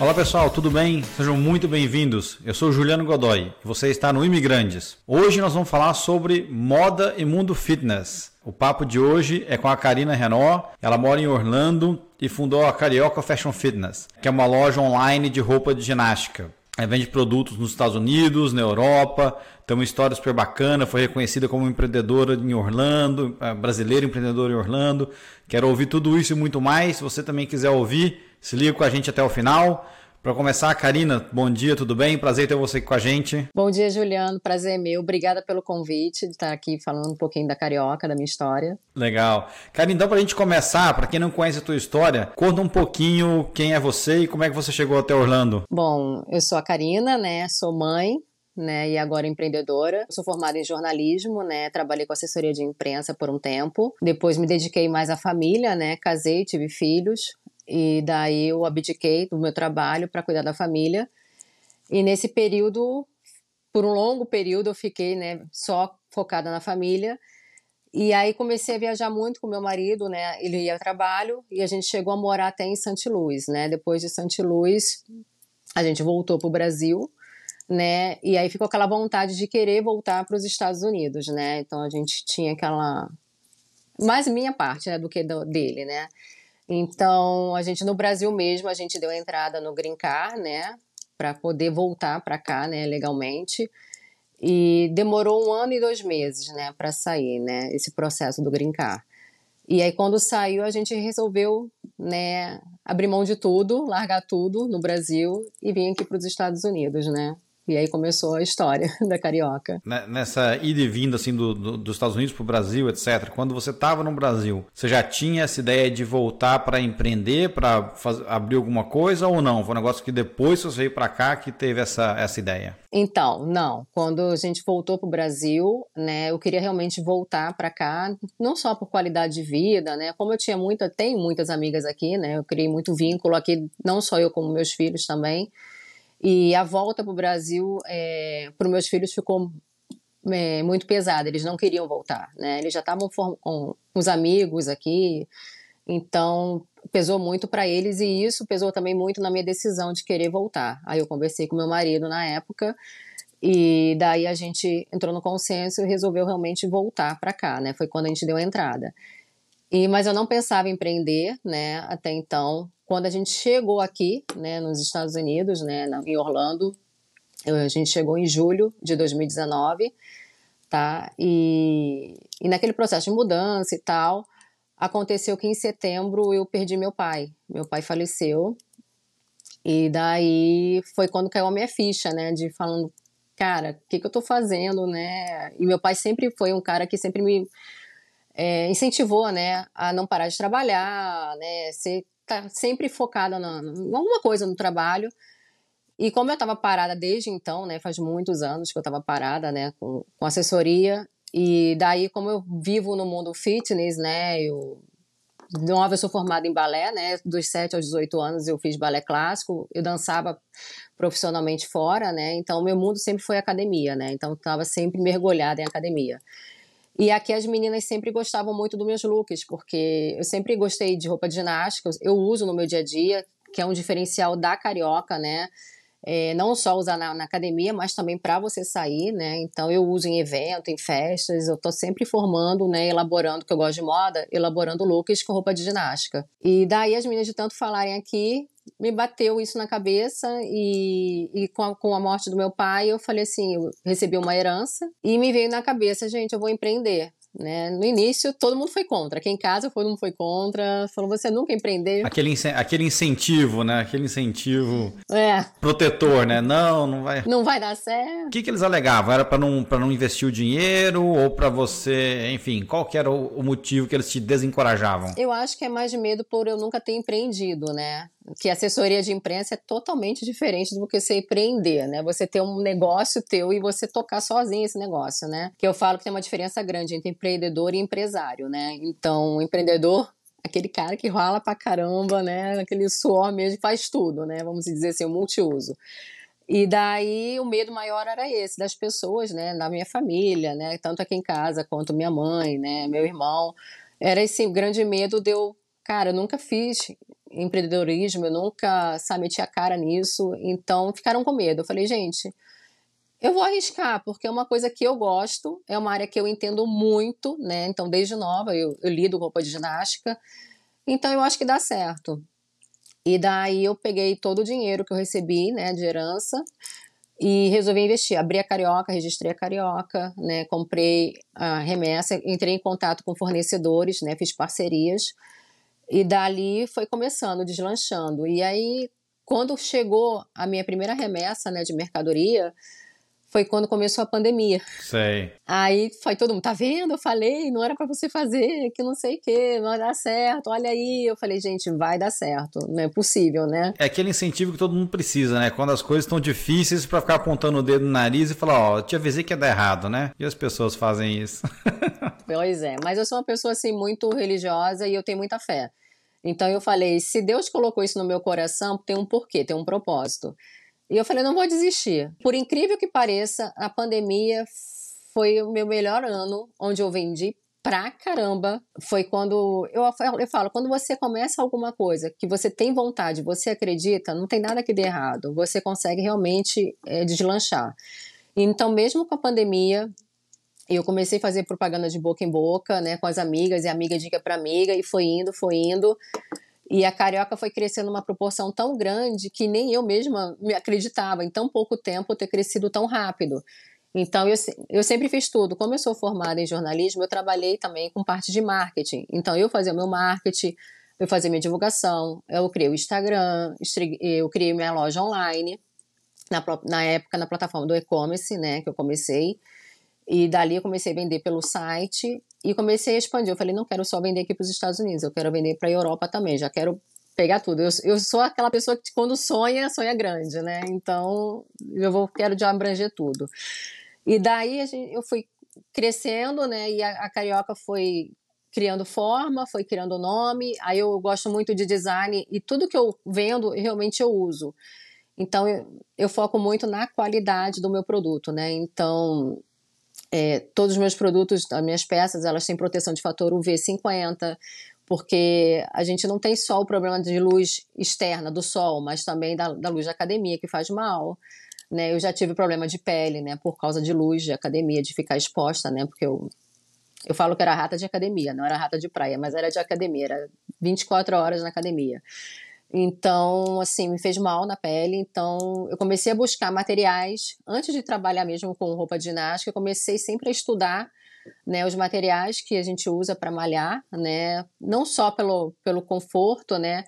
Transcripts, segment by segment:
Olá pessoal, tudo bem? Sejam muito bem-vindos. Eu sou Juliano Godoy e você está no Imigrantes. Hoje nós vamos falar sobre moda e mundo fitness. O papo de hoje é com a Karina Renault. Ela mora em Orlando e fundou a Carioca Fashion Fitness, que é uma loja online de roupa de ginástica. Vende produtos nos Estados Unidos, na Europa, tem uma história super bacana, foi reconhecida como empreendedora em Orlando, brasileira empreendedora em Orlando. Quero ouvir tudo isso e muito mais. Se você também quiser ouvir, se liga com a gente até o final. Para começar, Karina, bom dia, tudo bem? Prazer ter você aqui com a gente. Bom dia, Juliano. Prazer é meu. Obrigada pelo convite de estar aqui falando um pouquinho da Carioca, da minha história. Legal. Karina, então para a gente começar, para quem não conhece a tua história, conta um pouquinho quem é você e como é que você chegou até Orlando. Bom, eu sou a Karina, né? Sou mãe, né, e agora empreendedora. Eu sou formada em jornalismo, né, trabalhei com assessoria de imprensa por um tempo. Depois me dediquei mais à família, né, casei, tive filhos. E daí eu abdiquei do meu trabalho para cuidar da família. E nesse período, por um longo período, eu fiquei né, só focada na família. E aí comecei a viajar muito com meu marido, né? Ele ia ao trabalho e a gente chegou a morar até em Santo Luís, né? Depois de Santo Luís, a gente voltou para o Brasil, né? E aí ficou aquela vontade de querer voltar para os Estados Unidos, né? Então a gente tinha aquela mais minha parte, né, do que do, dele, né? Então, a gente no Brasil mesmo, a gente deu entrada no Green Card, né, para poder voltar para cá, né, legalmente. E demorou um ano e dois meses, né, para sair, né, esse processo do Green Card. E aí quando saiu, a gente resolveu, né, abrir mão de tudo, largar tudo no Brasil e vir aqui para os Estados Unidos, né? E aí começou a história da carioca. Né, nessa ida e vinda assim do, do, dos Estados Unidos para o Brasil, etc. Quando você estava no Brasil, você já tinha essa ideia de voltar para empreender, para abrir alguma coisa ou não? Foi um negócio que depois você veio para cá que teve essa, essa ideia? Então, não. Quando a gente voltou para o Brasil, né, eu queria realmente voltar para cá, não só por qualidade de vida, né? Como eu tinha muita, tenho muitas amigas aqui, né? Eu criei muito vínculo aqui, não só eu como meus filhos também. E a volta para o Brasil, é, para os meus filhos, ficou é, muito pesada. Eles não queriam voltar, né? Eles já estavam com os amigos aqui, então pesou muito para eles e isso pesou também muito na minha decisão de querer voltar. Aí eu conversei com meu marido na época e daí a gente entrou no consenso e resolveu realmente voltar para cá, né? Foi quando a gente deu a entrada. E, mas eu não pensava em empreender, né, até então. Quando a gente chegou aqui, né, nos Estados Unidos, né, em Orlando, a gente chegou em julho de 2019, tá? E, e naquele processo de mudança e tal, aconteceu que em setembro eu perdi meu pai. Meu pai faleceu. E daí foi quando caiu a minha ficha, né, de falando, cara, o que, que eu tô fazendo, né? E meu pai sempre foi um cara que sempre me é, incentivou, né, a não parar de trabalhar, né, ser tá sempre focada na, em alguma coisa no trabalho. E como eu estava parada desde então, né, faz muitos anos que eu estava parada, né, com, com assessoria, e daí como eu vivo no mundo fitness, né, eu nova eu sou formada em balé, né, dos 7 aos 18 anos eu fiz balé clássico, eu dançava profissionalmente fora, né, então meu mundo sempre foi academia, né, então estava sempre mergulhada em academia. E aqui as meninas sempre gostavam muito dos meus looks, porque eu sempre gostei de roupa de ginástica, eu uso no meu dia a dia, que é um diferencial da carioca, né? É, não só usar na, na academia, mas também para você sair, né? Então eu uso em evento, em festas, eu tô sempre formando, né? Elaborando, que eu gosto de moda, elaborando looks com roupa de ginástica. E daí as meninas de tanto falarem aqui, me bateu isso na cabeça e, e com, a, com, a, morte do meu pai eu falei assim, eu recebi uma herança e me veio na cabeça, gente, eu vou empreender. Né? No início, todo mundo foi contra. Aqui em casa, todo mundo foi contra. Falou, você nunca empreender. Aquele, aquele incentivo, né? Aquele incentivo é. protetor, né? Não, não vai... Não vai dar certo. O que, que eles alegavam? Era para não, não investir o dinheiro ou para você... Enfim, qual que era o, o motivo que eles te desencorajavam? Eu acho que é mais de medo por eu nunca ter empreendido, né? Que assessoria de imprensa é totalmente diferente do que você empreender, né? Você ter um negócio teu e você tocar sozinho esse negócio, né? Que eu falo que tem uma diferença grande entre empreendedor e empresário, né? Então, o empreendedor aquele cara que rola pra caramba, né? Aquele suor mesmo, faz tudo, né? Vamos dizer assim, o multiuso. E daí o medo maior era esse, das pessoas, né? Da minha família, né? Tanto aqui em casa quanto minha mãe, né? Meu irmão. Era esse grande medo de eu, cara, eu nunca fiz empreendedorismo, eu nunca, sabe, meti a cara nisso, então ficaram com medo. Eu falei, gente, eu vou arriscar, porque é uma coisa que eu gosto, é uma área que eu entendo muito, né? Então, desde nova, eu, eu lido roupa de ginástica, então eu acho que dá certo. E daí eu peguei todo o dinheiro que eu recebi, né, de herança, e resolvi investir. Abri a Carioca, registrei a Carioca, né, comprei a remessa, entrei em contato com fornecedores, né, fiz parcerias, e dali foi começando, deslanchando. E aí, quando chegou a minha primeira remessa né, de mercadoria, foi quando começou a pandemia. Sei. Aí foi todo mundo, tá vendo? Eu falei, não era para você fazer, que não sei o que, não vai dar certo, olha aí. Eu falei, gente, vai dar certo, não é possível, né? É aquele incentivo que todo mundo precisa, né? Quando as coisas estão difíceis para ficar apontando o dedo no nariz e falar, ó, oh, te avisei que ia dar errado, né? E as pessoas fazem isso. pois é, mas eu sou uma pessoa assim muito religiosa e eu tenho muita fé. Então eu falei, se Deus colocou isso no meu coração, tem um porquê, tem um propósito. E eu falei, não vou desistir. Por incrível que pareça, a pandemia foi o meu melhor ano, onde eu vendi pra caramba. Foi quando eu, eu falo, quando você começa alguma coisa que você tem vontade, você acredita, não tem nada que dê errado. Você consegue realmente é, deslanchar. Então, mesmo com a pandemia, eu comecei a fazer propaganda de boca em boca, né, com as amigas, e amiga dica para amiga, e foi indo, foi indo. E a carioca foi crescendo uma proporção tão grande que nem eu mesma me acreditava em tão pouco tempo ter crescido tão rápido. Então, eu, eu sempre fiz tudo. Como eu sou formada em jornalismo, eu trabalhei também com parte de marketing. Então, eu fazia o meu marketing, eu fazia minha divulgação, eu criei o Instagram, eu criei minha loja online, na, na época na plataforma do e-commerce, né, que eu comecei. E dali eu comecei a vender pelo site e comecei a expandir. Eu falei, não quero só vender aqui para os Estados Unidos, eu quero vender para a Europa também, já quero pegar tudo. Eu, eu sou aquela pessoa que quando sonha, sonha grande, né? Então, eu vou quero já abranger tudo. E daí gente, eu fui crescendo, né? E a, a Carioca foi criando forma, foi criando nome. Aí eu gosto muito de design e tudo que eu vendo, realmente eu uso. Então eu, eu foco muito na qualidade do meu produto, né? Então é, todos os meus produtos, as minhas peças, elas têm proteção de fator UV50, porque a gente não tem só o problema de luz externa do sol, mas também da, da luz da academia, que faz mal. Né? Eu já tive problema de pele, né, por causa de luz de academia, de ficar exposta, né, porque eu, eu falo que era rata de academia, não era rata de praia, mas era de academia, era 24 horas na academia. Então, assim, me fez mal na pele. Então, eu comecei a buscar materiais. Antes de trabalhar mesmo com roupa de ginástica, eu comecei sempre a estudar né, os materiais que a gente usa para malhar, né? Não só pelo, pelo conforto, né?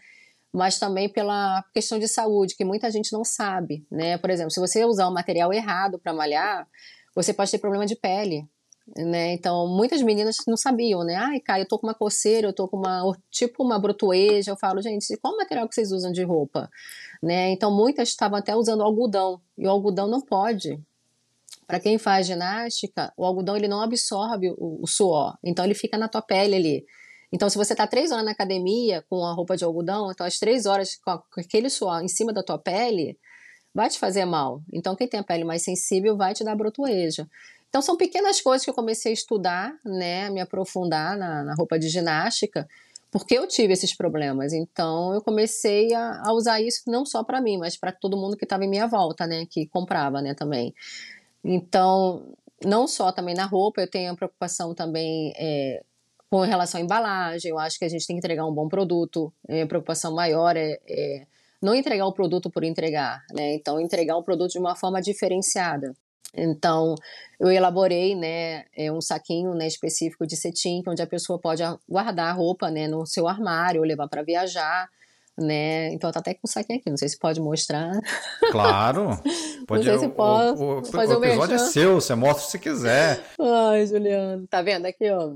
Mas também pela questão de saúde, que muita gente não sabe, né? Por exemplo, se você usar um material errado para malhar, você pode ter problema de pele, né? Então, muitas meninas não sabiam, né? Ai, Caio, eu tô com uma coceira, eu tô com uma, tipo uma brotoeja. Eu falo, gente, qual material que vocês usam de roupa? Né? Então, muitas estavam até usando algodão, e o algodão não pode. Para quem faz ginástica, o algodão ele não absorve o, o, suor, então ele fica na tua pele ali. Então, se você tá três horas na academia com a roupa de algodão, então as três horas com aquele suor em cima da tua pele, vai te fazer mal. Então, quem tem a pele mais sensível vai te dar brotoeja. Então são pequenas coisas que eu comecei a estudar, né, me aprofundar na, na roupa de ginástica, porque eu tive esses problemas. Então eu comecei a, a usar isso não só para mim, mas para todo mundo que estava em minha volta, né, que comprava, né, também. Então não só também na roupa, eu tenho a preocupação também é, com relação à embalagem. Eu acho que a gente tem que entregar um bom produto. A minha preocupação maior é, é não entregar o produto por entregar, né? Então entregar o produto de uma forma diferenciada. Então, eu elaborei, né, é, um saquinho, né, específico de cetim, onde a pessoa pode guardar a roupa, né, no seu armário ou levar para viajar, né? Então, tá até com um saquinho aqui, não sei se pode mostrar. Claro. Pode, não sei se pode. O, o, fazer o episódio é seu, você mostra se quiser. Ai, Juliano, tá vendo aqui, ó?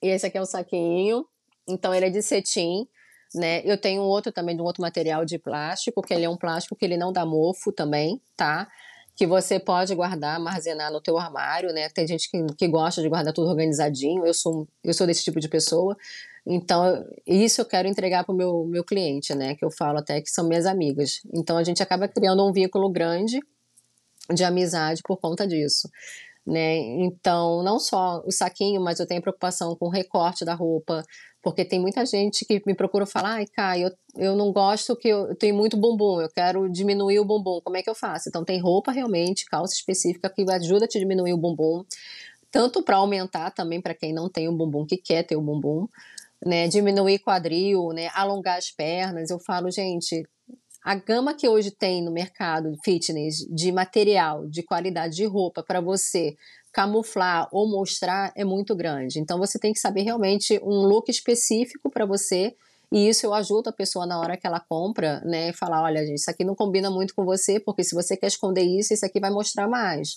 E esse aqui é o saquinho. Então, ele é de cetim, né? Eu tenho outro também de um outro material de plástico, que ele é um plástico que ele não dá mofo também, tá? que você pode guardar, armazenar no teu armário, né? Tem gente que, que gosta de guardar tudo organizadinho, eu sou, eu sou desse tipo de pessoa. Então, isso eu quero entregar para o meu, meu cliente, né? Que eu falo até que são minhas amigas. Então, a gente acaba criando um vínculo grande de amizade por conta disso. Né? Então, não só o saquinho, mas eu tenho preocupação com o recorte da roupa, Porque tem muita gente que me procura falar, ai, Caio, eu, eu não gosto que eu, eu tenho muito bumbum, eu quero diminuir o bumbum, como é que eu faço? Então tem roupa realmente, calça específica que ajuda a te diminuir o bumbum, tanto para aumentar também para quem não tem o bumbum, que quer ter o bumbum, né? Diminuir quadril, né? Alongar as pernas. Eu falo, gente, a gama que hoje tem no mercado fitness de material, de qualidade de roupa para você camuflar ou mostrar é muito grande. Então você tem que saber realmente um look específico para você e isso eu ajudo a pessoa na hora que ela compra, né, falar, olha, gente, isso aqui não combina muito com você, porque se você quer esconder isso, isso aqui vai mostrar mais.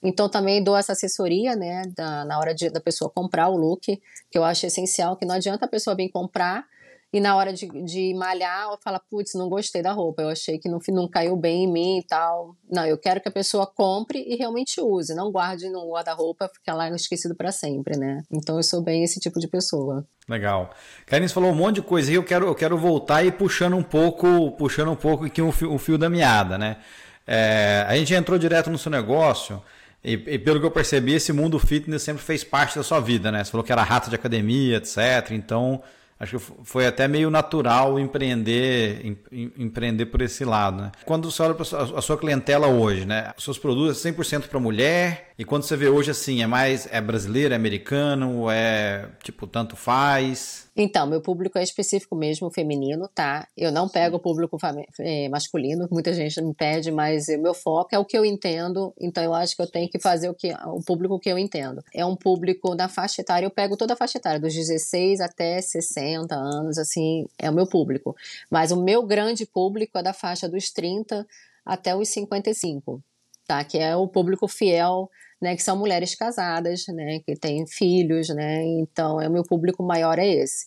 Então também dou essa assessoria, né, da, na hora de, da pessoa comprar o look, que eu acho essencial, que não adianta a pessoa vir comprar e na hora de, de malhar, ela fala, putz, não gostei da roupa, eu achei que não, não caiu bem em mim e tal. Não, eu quero que a pessoa compre e realmente use, não guarde no guarda-roupa, fica lá esquecido para sempre, né? Então eu sou bem esse tipo de pessoa. Legal. Karine falou um monte de coisa e eu quero, eu quero voltar e puxando um pouco, puxando um pouco aqui o fio, fio da meada, né? É, a gente entrou direto no seu negócio e, e, pelo que eu percebi, esse mundo fitness sempre fez parte da sua vida, né? Você falou que era rato de academia, etc. Então, acho que foi até meio natural empreender em, empreender por esse lado. Né? Quando você olha para a sua clientela hoje, né? Seus produtos é 100% para mulher, e quando você vê hoje assim, é mais é brasileiro, é americano, é tipo, tanto faz? Então, meu público é específico mesmo, feminino, tá? Eu não pego o público é, masculino, muita gente me pede, mas o meu foco é o que eu entendo, então eu acho que eu tenho que fazer o, que, o público que eu entendo. É um público da faixa etária, eu pego toda a faixa etária, dos 16 até 60 anos, assim, é o meu público. Mas o meu grande público é da faixa dos 30 até os 55, tá? Que é o público fiel né, que são mulheres casadas, né, que têm filhos, né, então é o meu público maior é esse.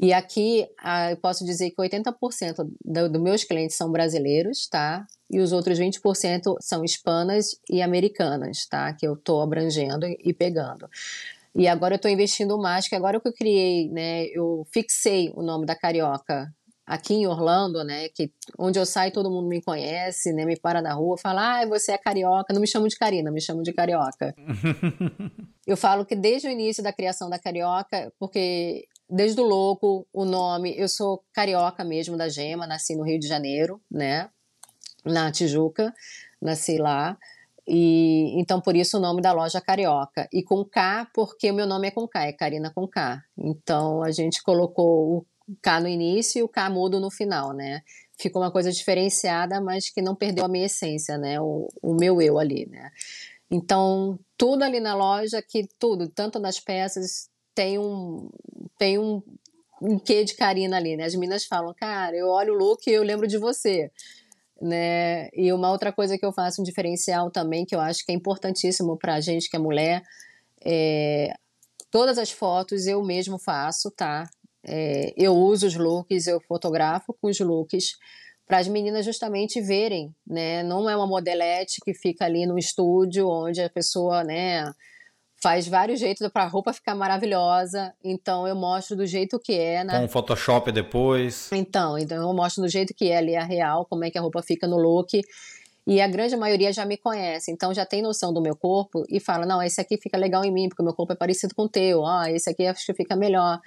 E aqui eu posso dizer que 80% dos do meus clientes são brasileiros, tá? E os outros 20% são hispanas e americanas, tá? Que eu estou abrangendo e pegando. E agora eu estou investindo mais, que agora que eu criei, né? Eu fixei o nome da Carioca aqui em Orlando, né, que onde eu saio todo mundo me conhece, né, me para na rua, fala, ah, você é carioca, não me chamam de Karina, me chamam de carioca. eu falo que desde o início da criação da carioca, porque desde o louco, o nome, eu sou carioca mesmo da Gema, nasci no Rio de Janeiro, né, na Tijuca, nasci lá. E então por isso o nome da loja Carioca e com K porque o meu nome é com K, é Karina com K. Então a gente colocou o K no início e o K mudo no final, né? Ficou uma coisa diferenciada, mas que não perdeu a minha essência, né? O, o meu eu ali, né? Então, tudo ali na loja, que tudo, tanto nas peças, tem um, tem um, um quê de Karina ali, né? As meninas falam, cara, eu olho o look e eu lembro de você, né? E uma outra coisa que eu faço, um diferencial também, que eu acho que é importantíssimo pra gente que é mulher, é, todas as fotos eu mesmo faço, tá? É, eu uso os looks, eu fotografo com os looks para as meninas justamente verem, né? Não é uma modelete que fica ali no estúdio onde a pessoa, né, faz vários jeitos para a roupa ficar maravilhosa. Então eu mostro do jeito que é, né? Com Photoshop depois. Então, então eu mostro do jeito que é ali a real, como é que a roupa fica no look. E a grande maioria já me conhece, então já tem noção do meu corpo e fala: não, esse aqui fica legal em mim, porque o meu corpo é parecido com o teu, ah, esse aqui acho que fica melhor.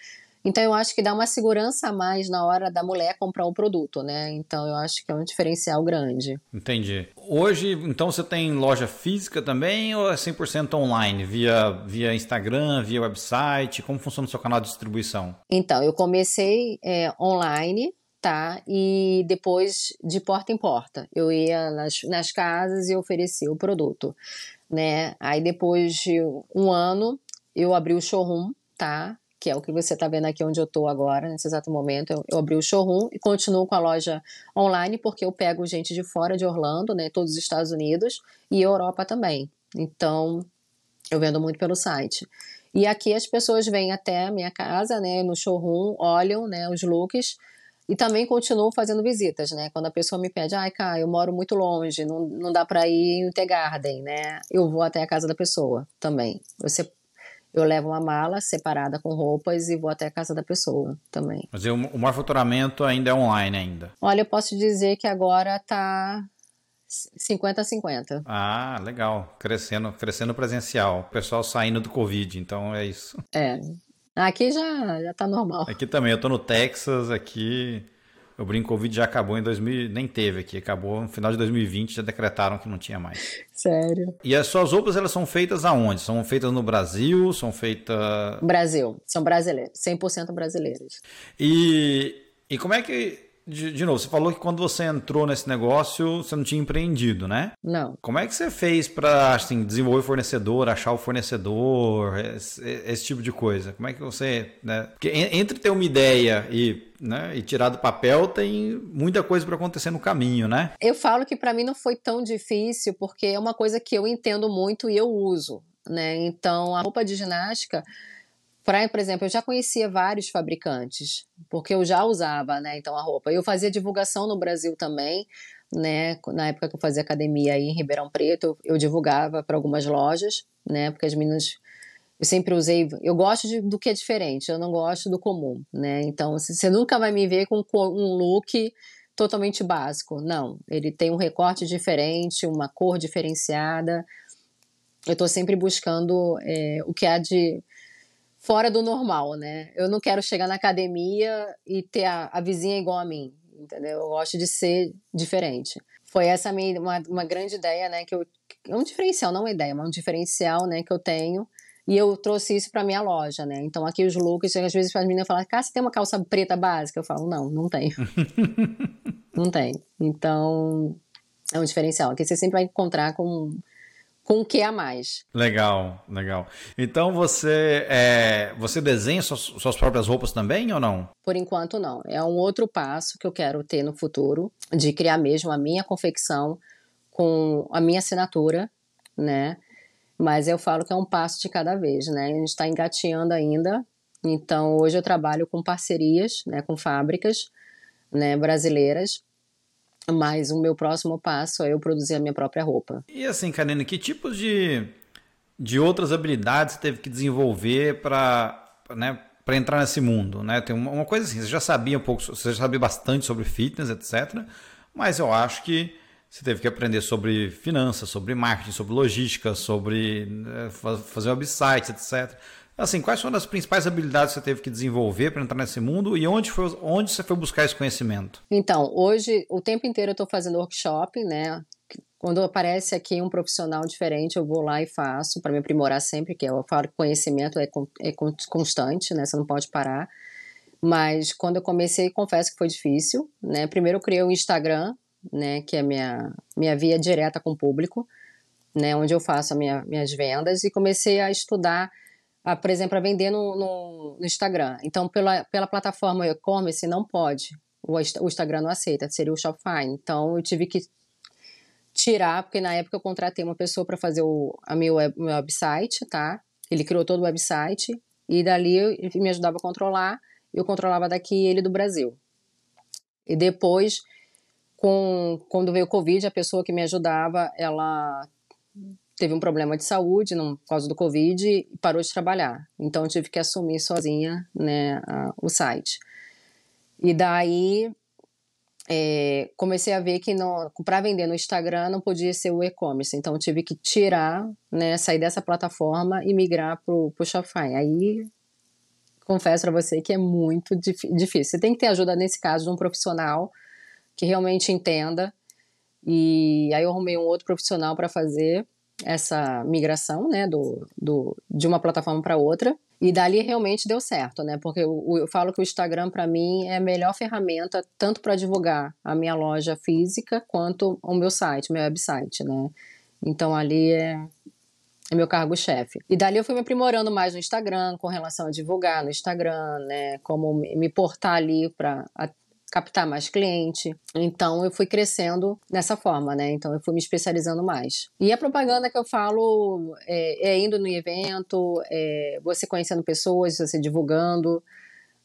Então eu acho que dá uma segurança a mais na hora da mulher comprar o produto, né? Então eu acho que é um diferencial grande. Entendi. Hoje, então você tem loja física também ou é 100% online, via, via Instagram, via website? Como funciona o seu canal de distribuição? Então, eu comecei é, online, tá? E depois de porta em porta. Eu ia nas, nas casas e oferecia o produto, né? Aí depois de um ano, eu abri o showroom, tá? Que é o que você está vendo aqui onde eu estou agora, nesse exato momento. Eu, eu, abri o showroom e continuo com a loja online, porque eu pego gente de fora de Orlando, né, todos os Estados Unidos e Europa também. Então, eu vendo muito pelo site. E aqui as pessoas vêm até a minha casa, né, no showroom, olham, né, os looks e também continuo fazendo visitas, né? Quando a pessoa me pede, ai, cara, eu moro muito longe, não, não dá para ir em Garden, né? Eu vou até a casa da pessoa também. Você eu levo uma mala separada com roupas e vou até a casa da pessoa também. Mas o, o maior faturamento ainda é online ainda? Olha, eu posso dizer que agora tá 50 a 50. Ah, legal. Crescendo, crescendo presencial. O pessoal saindo do Covid, então é isso. É. Aqui já, já tá normal. Aqui também, eu tô no Texas, aqui o brinco Covid já acabou em 2000, nem teve aqui, acabou no final de 2020, já decretaram que não tinha mais. Sério. E as suas roupas, elas são feitas aonde? São feitas no Brasil? São feitas... Brasil, são brasileiras, 100% brasileiras. E, e como é que de, de, novo, você falou que quando você entrou nesse negócio, você não tinha empreendido, né? Não. Como é que você fez para assim, desenvolver fornecedor, achar o fornecedor, esse, esse, tipo de coisa? Como é que você. Né? Porque entre ter uma ideia e, né, e tirar do papel, tem muita coisa para acontecer no caminho, né? Eu falo que para mim não foi tão difícil, porque é uma coisa que eu entendo muito e eu uso. Né? Então, a roupa de ginástica Pra, por exemplo, eu já conhecia vários fabricantes, porque eu já usava, né, então a roupa. Eu fazia divulgação no Brasil também, né, na época que eu fazia academia aí em Ribeirão Preto, eu, divulgava para algumas lojas, né, porque as meninas eu sempre usei, eu gosto de, do que é diferente, eu não gosto do comum, né? Então, você nunca vai me ver com um look totalmente básico. Não, ele tem um recorte diferente, uma cor diferenciada. Eu estou sempre buscando é, o que há de fora do normal, né? Eu não quero chegar na academia e ter a, a vizinha igual a mim, entendeu? Eu gosto de ser diferente. Foi essa minha, uma, uma grande ideia, né? Que eu, é um diferencial, não uma ideia, mas um diferencial, né? Que eu tenho. E eu trouxe isso para minha loja, né? Então aqui os looks, às vezes as meninas falam, cara, você tem uma calça preta básica? Eu falo, não, não tenho. não tem. Então é um diferencial. Aqui você sempre vai encontrar com com o que a mais. Legal, legal. Então você é, você desenha suas, suas, próprias roupas também ou não? Por enquanto não. É um outro passo que eu quero ter no futuro de criar mesmo a minha confecção com a minha assinatura, né? Mas eu falo que é um passo de cada vez, né? A gente está engateando ainda. Então hoje eu trabalho com parcerias, né? Com fábricas, né? Brasileiras mas o meu próximo passo é eu produzir a minha própria roupa. E assim, Karina, que tipos de, de outras habilidades você teve que desenvolver para né, para entrar nesse mundo, né? Tem uma, coisa assim, você já sabia um pouco, você já sabia bastante sobre fitness, etc. Mas eu acho que você teve que aprender sobre finanças, sobre marketing, sobre logística, sobre né, fazer websites, etc. Assim, quais foram as principais habilidades que você teve que desenvolver para entrar nesse mundo e onde, foi, onde você foi buscar esse conhecimento? Então, hoje, o tempo inteiro eu estou fazendo workshop, né? Quando aparece aqui um profissional diferente, eu vou lá e faço para me aprimorar sempre, que eu falo que conhecimento é, é constante, né? Você não pode parar. Mas quando eu comecei, confesso que foi difícil, né? Primeiro eu criei o Instagram, né? Que é minha minha via direta com o público, né? Onde eu faço minha, minhas vendas e comecei a estudar a, por exemplo, a vender no, no, no Instagram. Então, pela, pela plataforma e-commerce, não pode. O, o Instagram não aceita, seria o Shopify. Então, eu tive que tirar, porque na época eu contratei uma pessoa para fazer o a meu, web, meu website, tá? Ele criou todo o website e dali ele me ajudava a controlar, eu controlava daqui ele do Brasil. E depois, com, quando veio o Covid, a pessoa que me ajudava, ela teve um problema de saúde não, por causa do Covid e parou de trabalhar. Então eu tive que assumir sozinha né, a, o site. E daí é, comecei a ver que para vender no Instagram não podia ser o e-commerce. Então tive que tirar, né, sair dessa plataforma e migrar para o Shopify. Aí confesso para você que é muito difícil. Você tem que ter ajuda nesse caso de um profissional que realmente entenda. E aí eu arrumei um outro profissional para fazer essa migração, né, do, do, de uma plataforma para outra. E dali realmente deu certo, né? Porque eu, eu falo que o Instagram para mim é a melhor ferramenta tanto para divulgar a minha loja física quanto o meu site, meu website, né? Então ali é, é meu cargo-chefe. E dali eu fui me aprimorando mais no Instagram com relação a divulgar no Instagram, né? Como me portar ali para captar mais cliente. Então eu fui crescendo dessa forma, né? Então eu fui me especializando mais. E a propaganda que eu falo é, é indo no evento, é você conhecendo pessoas, você divulgando,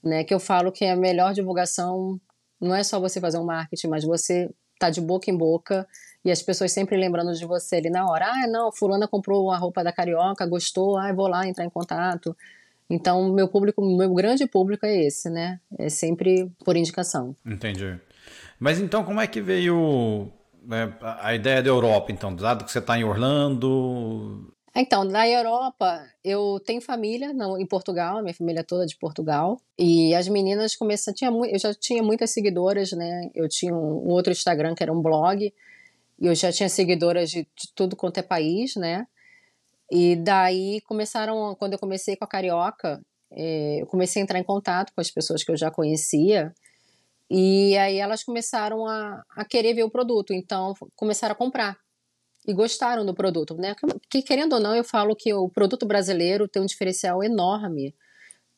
né? Que eu falo que a melhor divulgação não é só você fazer um marketing, mas você tá de boca em boca e as pessoas sempre lembrando de você ali na hora. Ah, não, fulana comprou a roupa da carioca, gostou, ah, vou lá entrar em contato. Então, meu público, meu grande público é esse, né? É sempre por indicação. Entendi. Mas então, como é que veio né, a ideia da Europa, então? Dado que você está em Orlando? Então, na Europa, eu tenho família não, em Portugal, minha família é toda de Portugal. E as meninas começaram. Tinha, eu já tinha muitas seguidoras, né? Eu tinha um, um outro Instagram que era um blog. E eu já tinha seguidoras de, de tudo quanto é país, né? E daí começaram, quando eu comecei com a Carioca, é, eu comecei a entrar em contato com as pessoas que eu já conhecia. E aí elas começaram a, a querer ver o produto, então começaram a comprar e gostaram do produto, né? Que querendo ou não, eu falo que o produto brasileiro tem um diferencial enorme,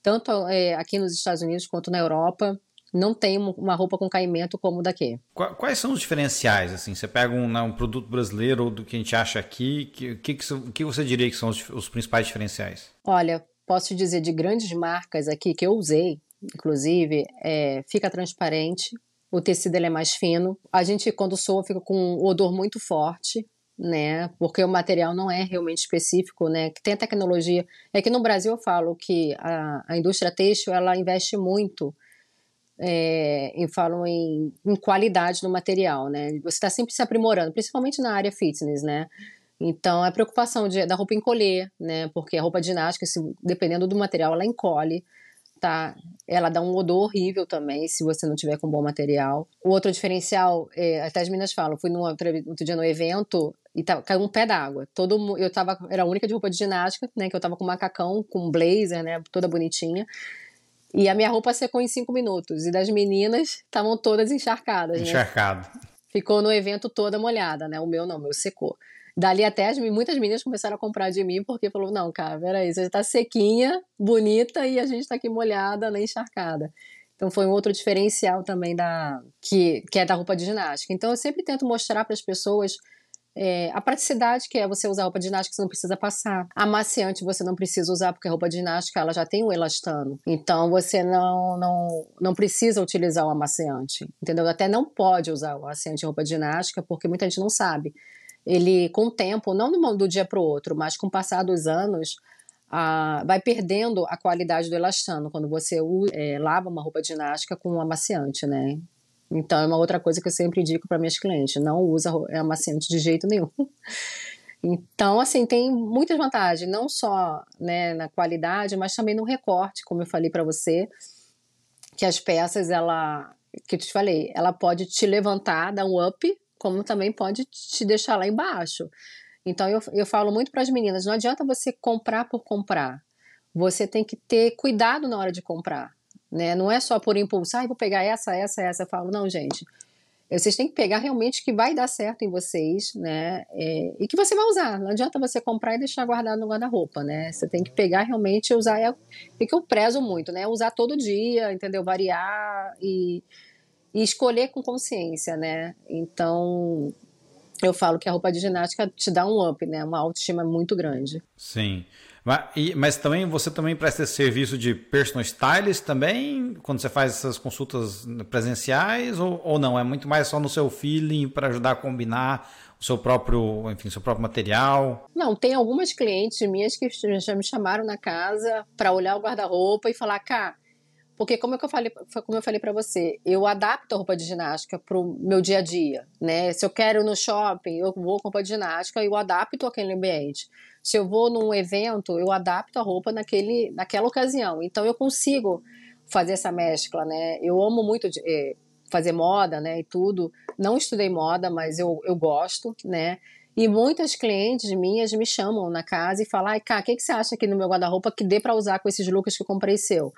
tanto é, aqui nos Estados Unidos quanto na Europa. Não tem uma roupa com caimento como o daqui. Quais são os diferenciais? Assim, você pega um, né, um produto brasileiro ou do que a gente acha aqui, o que, que, que, você diria que são os, os principais diferenciais? Olha, posso dizer de grandes marcas aqui que eu usei, inclusive, é, fica transparente, o tecido é mais fino. A gente, quando soa, fica com um odor muito forte né? Porque o material não é realmente específico, né? Que tem a tecnologia. É que no Brasil eu falo que a, a indústria têxtil ela investe muito é, em falam em, em, qualidade no material, né? Você está sempre se aprimorando, principalmente na área fitness, né? Então, a preocupação de, da roupa encolher, né? Porque a roupa ginástica, se, dependendo do material, ela encolhe tá? Ela dá um odor horrível também, se você não tiver com bom material. O outro diferencial, é, até as meninas falam, fui num outro dia no evento e caiu um pé d'água. Todo eu tava, era a única de roupa de ginástica, né? Que eu tava com macacão, com blazer, né? Toda bonitinha. E a minha roupa secou em cinco minutos. E das meninas estavam todas encharcadas. Né? Encharcado. Né? Ficou no evento toda molhada, né? O meu não, o meu secou. Dali até as, muitas meninas começaram a comprar de mim porque falou: não, cara, peraí, você tá sequinha, bonita e a gente tá aqui molhada, nem encharcada. Então foi um outro diferencial também da que, que é da roupa de ginástica. Então eu sempre tento mostrar para as pessoas é, a praticidade que é você usar roupa ginástica, você não precisa passar. Amaciante você não precisa usar, porque a roupa ginástica ela já tem o elastano. Então você não, não, não precisa utilizar o amaciante. Entendeu? Até não pode usar o amaciante em roupa ginástica, porque muita gente não sabe ele com o tempo, não do dia para o outro, mas com o passar dos anos, a, vai perdendo a qualidade do elastano quando você é, lava uma roupa ginástica com um amaciante, né? Então é uma outra coisa que eu sempre digo para minhas clientes, não usa amaciante de jeito nenhum. Então, assim, tem muitas vantagens, não só né, na qualidade, mas também no recorte, como eu falei para você, que as peças, ela, que eu te falei, ela pode te levantar, dar um up, como também pode te deixar lá embaixo. Então eu, eu falo muito para as meninas: não adianta você comprar por comprar. Você tem que ter cuidado na hora de comprar. Né? Não é só por impulso, ah, vou pegar essa, essa, essa. Eu falo, não, gente. Vocês têm que pegar realmente que vai dar certo em vocês, né? É, e que você vai usar. Não adianta você comprar e deixar guardado no guarda-roupa, né? Você tem que pegar realmente e usar. É o que eu prezo muito, né? Usar todo dia, entendeu? Variar e e escolher com consciência, né? Então, eu falo que a roupa de ginástica te dá um up, né? Uma autoestima muito grande. Sim. Mas, e, mas também você também presta esse serviço de personal stylist também, quando você faz essas consultas presenciais, ou, ou não? É muito mais só no seu feeling para ajudar a combinar o seu próprio, enfim, seu próprio material? Não, tem algumas clientes minhas que já me chamaram na casa para olhar o guarda-roupa e falar, cá, porque como eu falei, como eu falei para você, eu adapto a roupa de ginástica para o meu dia a dia, né? Se eu quero ir no shopping, eu vou com roupa de ginástica e eu adapto aquele ambiente. Se eu vou num evento, eu adapto a roupa naquele, naquela ocasião. Então eu consigo fazer essa mescla, né? Eu amo muito de, é, fazer moda, né? E tudo. Não estudei moda, mas eu, eu gosto, né? E muitas clientes minhas me chamam na casa e falam: cá, o que, que você acha aqui no meu guarda-roupa que dê para usar com esses looks que eu comprei seu?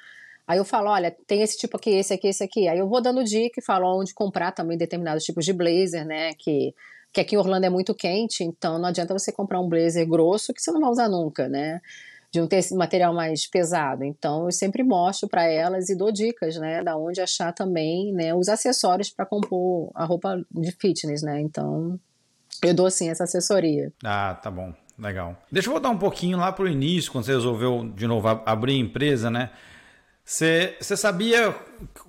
Aí eu falo, olha, tem esse tipo aqui, esse aqui, esse aqui. Aí eu vou dando dica e falo onde comprar também determinados tipos de blazer, né? Que, que aqui em Orlando é muito quente, então não adianta você comprar um blazer grosso que você não vai usar nunca, né? De um ter material mais pesado. Então eu sempre mostro para elas e dou dicas, né? Da onde achar também, né? Os acessórios para compor a roupa de fitness, né? Então eu dou assim essa assessoria. Ah, tá bom. Legal. Deixa eu voltar um pouquinho lá para o início, quando você resolveu de novo abrir empresa, né? Você, sabia.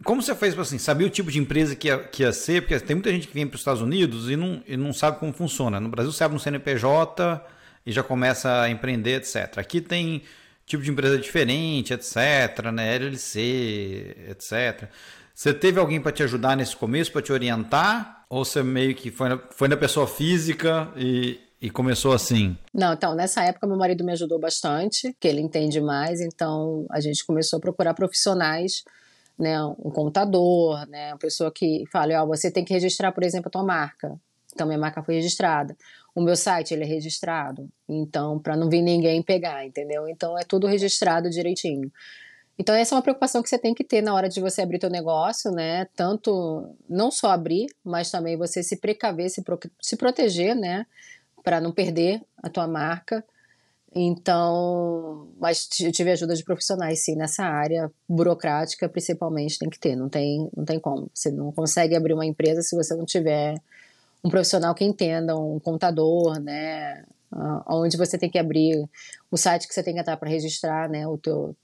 Como você fez assim? Sabia o tipo de empresa que ia, que ia ser? Porque tem muita gente que vem para os Estados Unidos e não, e não sabe como funciona. No Brasil, você abre um CNPJ e já começa a empreender, etc. Aqui tem tipo de empresa diferente, etc. Né? LLC, etc. Você teve alguém para te ajudar nesse começo, para te orientar? Ou você meio que foi na, foi na pessoa física e, e começou assim? Não, então, nessa época meu marido me ajudou bastante, que ele entende mais, então a gente começou a procurar profissionais, né, um contador, né, uma pessoa que fale, ó, oh, você tem que registrar, por exemplo, a tua marca. Então minha marca foi registrada. O meu site ele é registrado, então para não vir ninguém pegar, entendeu? Então é tudo registrado direitinho. Então essa é uma preocupação que você tem que ter na hora de você abrir teu negócio, né? Tanto não só abrir, mas também você se precaver, se, pro, se proteger, né? Para não perder a tua marca. Então, mas eu tive ajuda de profissionais, sim, nessa área burocrática, principalmente, tem que ter, não tem, não tem como. Você não consegue abrir uma empresa se você não tiver um profissional que entenda, um contador, né? Onde você tem que abrir o site que você tem que entrar para registrar, né? O teu,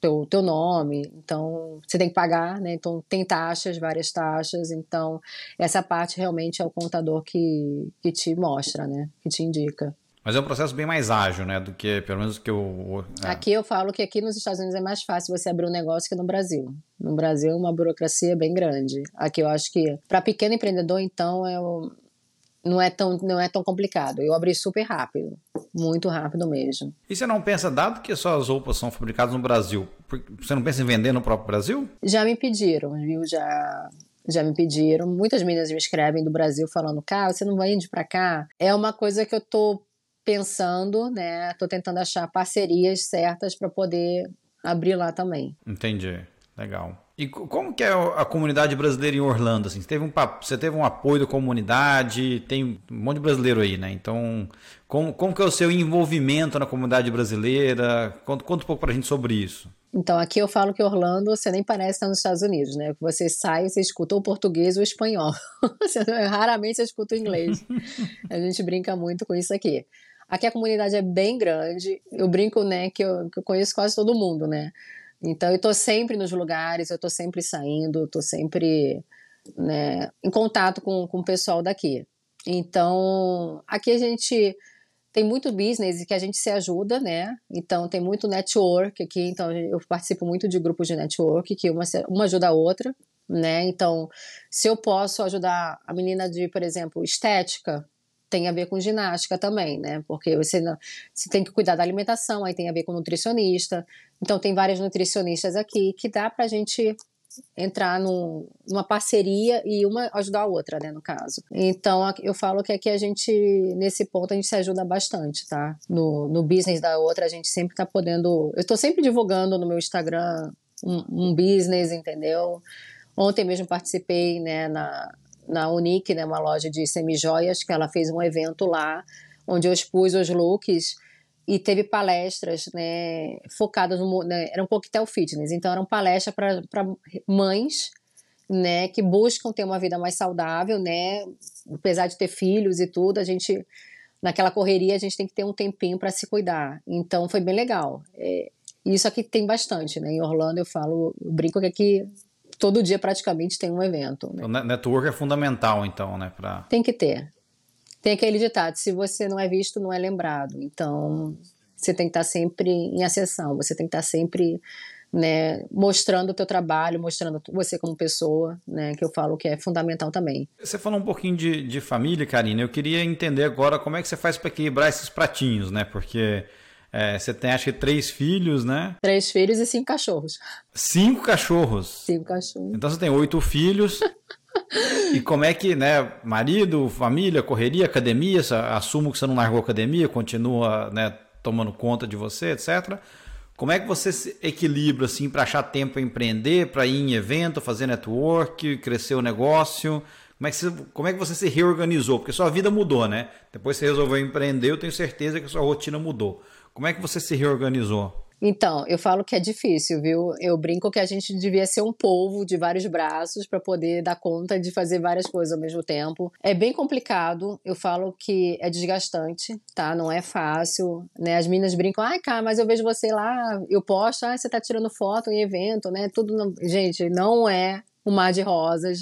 teu, teu nome, então você tem que pagar, né? Então tem taxas, várias taxas, então essa parte realmente é o contador que, que te mostra, né? Que te indica. Mas é um processo bem mais ágil, né? Do que, pelo menos, que eu. É. Aqui eu falo que aqui nos Estados Unidos é mais fácil você abrir um negócio que no Brasil. No Brasil, é uma burocracia bem grande. Aqui eu acho que, para pequeno empreendedor, então, é o, não é tão não é tão complicado. Eu abri super rápido, muito rápido mesmo. E você não pensa, dado que suas roupas são fabricadas no Brasil, você não pensa em vender no próprio Brasil? Já me pediram, viu? Já já me pediram. Muitas meninas me escrevem do Brasil falando, cara, você não vende para cá? É uma coisa que eu tô pensando, né? Tô tentando achar parcerias certas para poder abrir lá também. Entendi. Legal. E como que é a comunidade brasileira em Orlando? Assim? Você, teve um, você teve um apoio da comunidade, tem um monte de brasileiro aí, né? Então, como, como que é o seu envolvimento na comunidade brasileira? Conta, conta um pouco pra gente sobre isso. Então, aqui eu falo que Orlando, você nem parece estar nos Estados Unidos, né? Você sai, você escuta o português ou o espanhol. raramente você escuta o inglês. a gente brinca muito com isso aqui. Aqui a comunidade é bem grande. Eu brinco, né, que eu, que eu conheço quase todo mundo, né? Então eu tô sempre nos lugares, eu tô sempre saindo, tô sempre né, em contato com, com o pessoal daqui. Então, aqui a gente tem muito business que a gente se ajuda, né? Então tem muito network aqui, então eu participo muito de grupos de network que uma, uma ajuda a outra, né? Então, se eu posso ajudar a menina de, por exemplo, estética, tem a ver com ginástica também, né? Porque você, você tem que cuidar da alimentação, aí tem a ver com nutricionista. Então, tem várias nutricionistas aqui que dá pra gente entrar num, numa parceria e uma ajudar a outra, né, no caso. Então, eu falo que aqui a gente, nesse ponto, a gente se ajuda bastante, tá? No, no business da outra, a gente sempre tá podendo... Eu tô sempre divulgando no meu Instagram um, um business, entendeu? Ontem mesmo participei, né, na, na Unique, né, uma loja de semijoias, que ela fez um evento lá, onde eu expus os looks e teve palestras né, focadas no. Né, era um coquetel fitness, então eram palestras para mães né, que buscam ter uma vida mais saudável, né, apesar de ter filhos e tudo, a gente naquela correria a gente tem que ter um tempinho para se cuidar. Então foi bem legal. É, isso aqui tem bastante, né? Em Orlando eu falo, eu brinco que aqui todo dia praticamente tem um evento. Né? O network é fundamental, então, né? Pra... Tem que ter. Tem aquele ditado: se você não é visto, não é lembrado. Então, você tem que estar sempre em acessão, você tem que estar sempre né, mostrando o teu trabalho, mostrando você como pessoa, né, que eu falo que é fundamental também. Você falou um pouquinho de, de família, Karina. Eu queria entender agora como é que você faz para equilibrar esses pratinhos, né? Porque é, você tem, acho que, três filhos, né? Três filhos e cinco cachorros. Cinco cachorros? Cinco cachorros. Então você tem oito filhos. e como é que, né? Marido, família, correria, academia. Assumo que você não largou a academia, continua né, tomando conta de você, etc. Como é que você se equilibra assim para achar tempo para empreender, para ir em evento, fazer network, crescer o negócio? Que você, como é que você se reorganizou? Porque sua vida mudou, né? Depois você resolveu empreender, eu tenho certeza que sua rotina mudou. Como é que você se reorganizou? Então, eu falo que é difícil, viu? Eu brinco que a gente devia ser um povo de vários braços para poder dar conta de fazer várias coisas ao mesmo tempo. É bem complicado, eu falo que é desgastante, tá? Não é fácil, né? As meninas brincam, ai, cara, mas eu vejo você lá, eu posto, ah, você tá tirando foto em evento, né? Tudo, gente, não é um mar de rosas.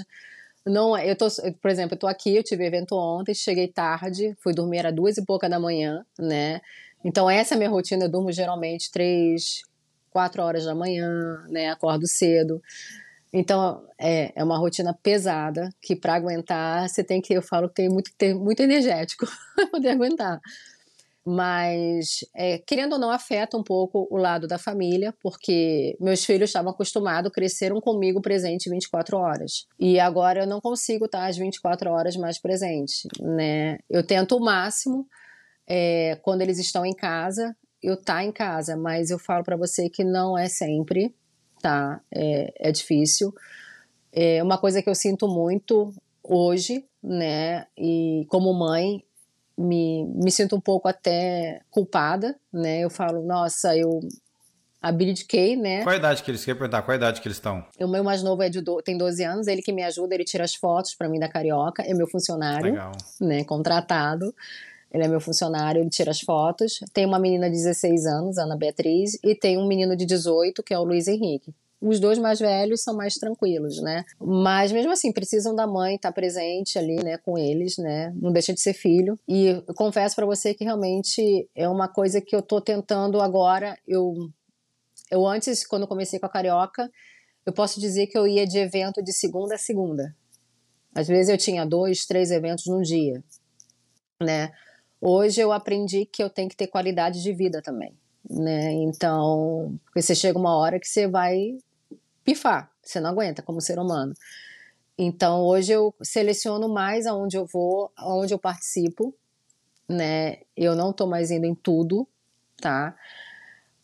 Não, é, eu tô, por exemplo, eu tô aqui, eu tive evento ontem, cheguei tarde, fui dormir era duas e pouca da manhã, né? Então, essa é a minha rotina. Eu durmo geralmente três, quatro horas da manhã, né? Acordo cedo. Então, é, é uma rotina pesada que para aguentar, você tem que, eu falo que tem muito, ter muito energético para poder aguentar. Mas, é, querendo ou não, afeta um pouco o lado da família, porque meus filhos estavam acostumados, cresceram comigo presente 24 horas. E agora eu não consigo estar às 24 horas mais presente, né? Eu tento o máximo, é, quando eles estão em casa, eu estar tá em casa, mas eu falo para você que não é sempre, tá? É, é difícil. É uma coisa que eu sinto muito hoje, né? E como mãe, me, me sinto um pouco até culpada, né? Eu falo, nossa, eu abdiquei, né? Qual a idade que eles querem perguntar? Qual a idade que eles estão? O meu mais novo é de do, tem 12 anos, ele que me ajuda, ele tira as fotos para mim da Carioca, é meu funcionário, Legal. né, contratado. Ele é meu funcionário, ele tira as fotos. Tem uma menina de 16 anos, Ana Beatriz, e tem um menino de 18, que é o Luiz Henrique. Os dois mais velhos são mais tranquilos, né? Mas mesmo assim, precisam da mãe estar tá presente ali, né, com eles, né? Não deixa de ser filho. E confesso para você que realmente é uma coisa que eu tô tentando agora. Eu, eu antes, quando comecei com a Carioca, eu posso dizer que eu ia de evento de segunda a segunda. Às vezes eu tinha dois, três eventos num dia, né? Hoje eu aprendi que eu tenho que ter qualidade de vida também, né? Então, porque você chega uma hora que você vai pifar, você não aguenta como ser humano. Então, hoje eu seleciono mais aonde eu vou, aonde eu participo, né? Eu não tô mais indo em tudo, tá?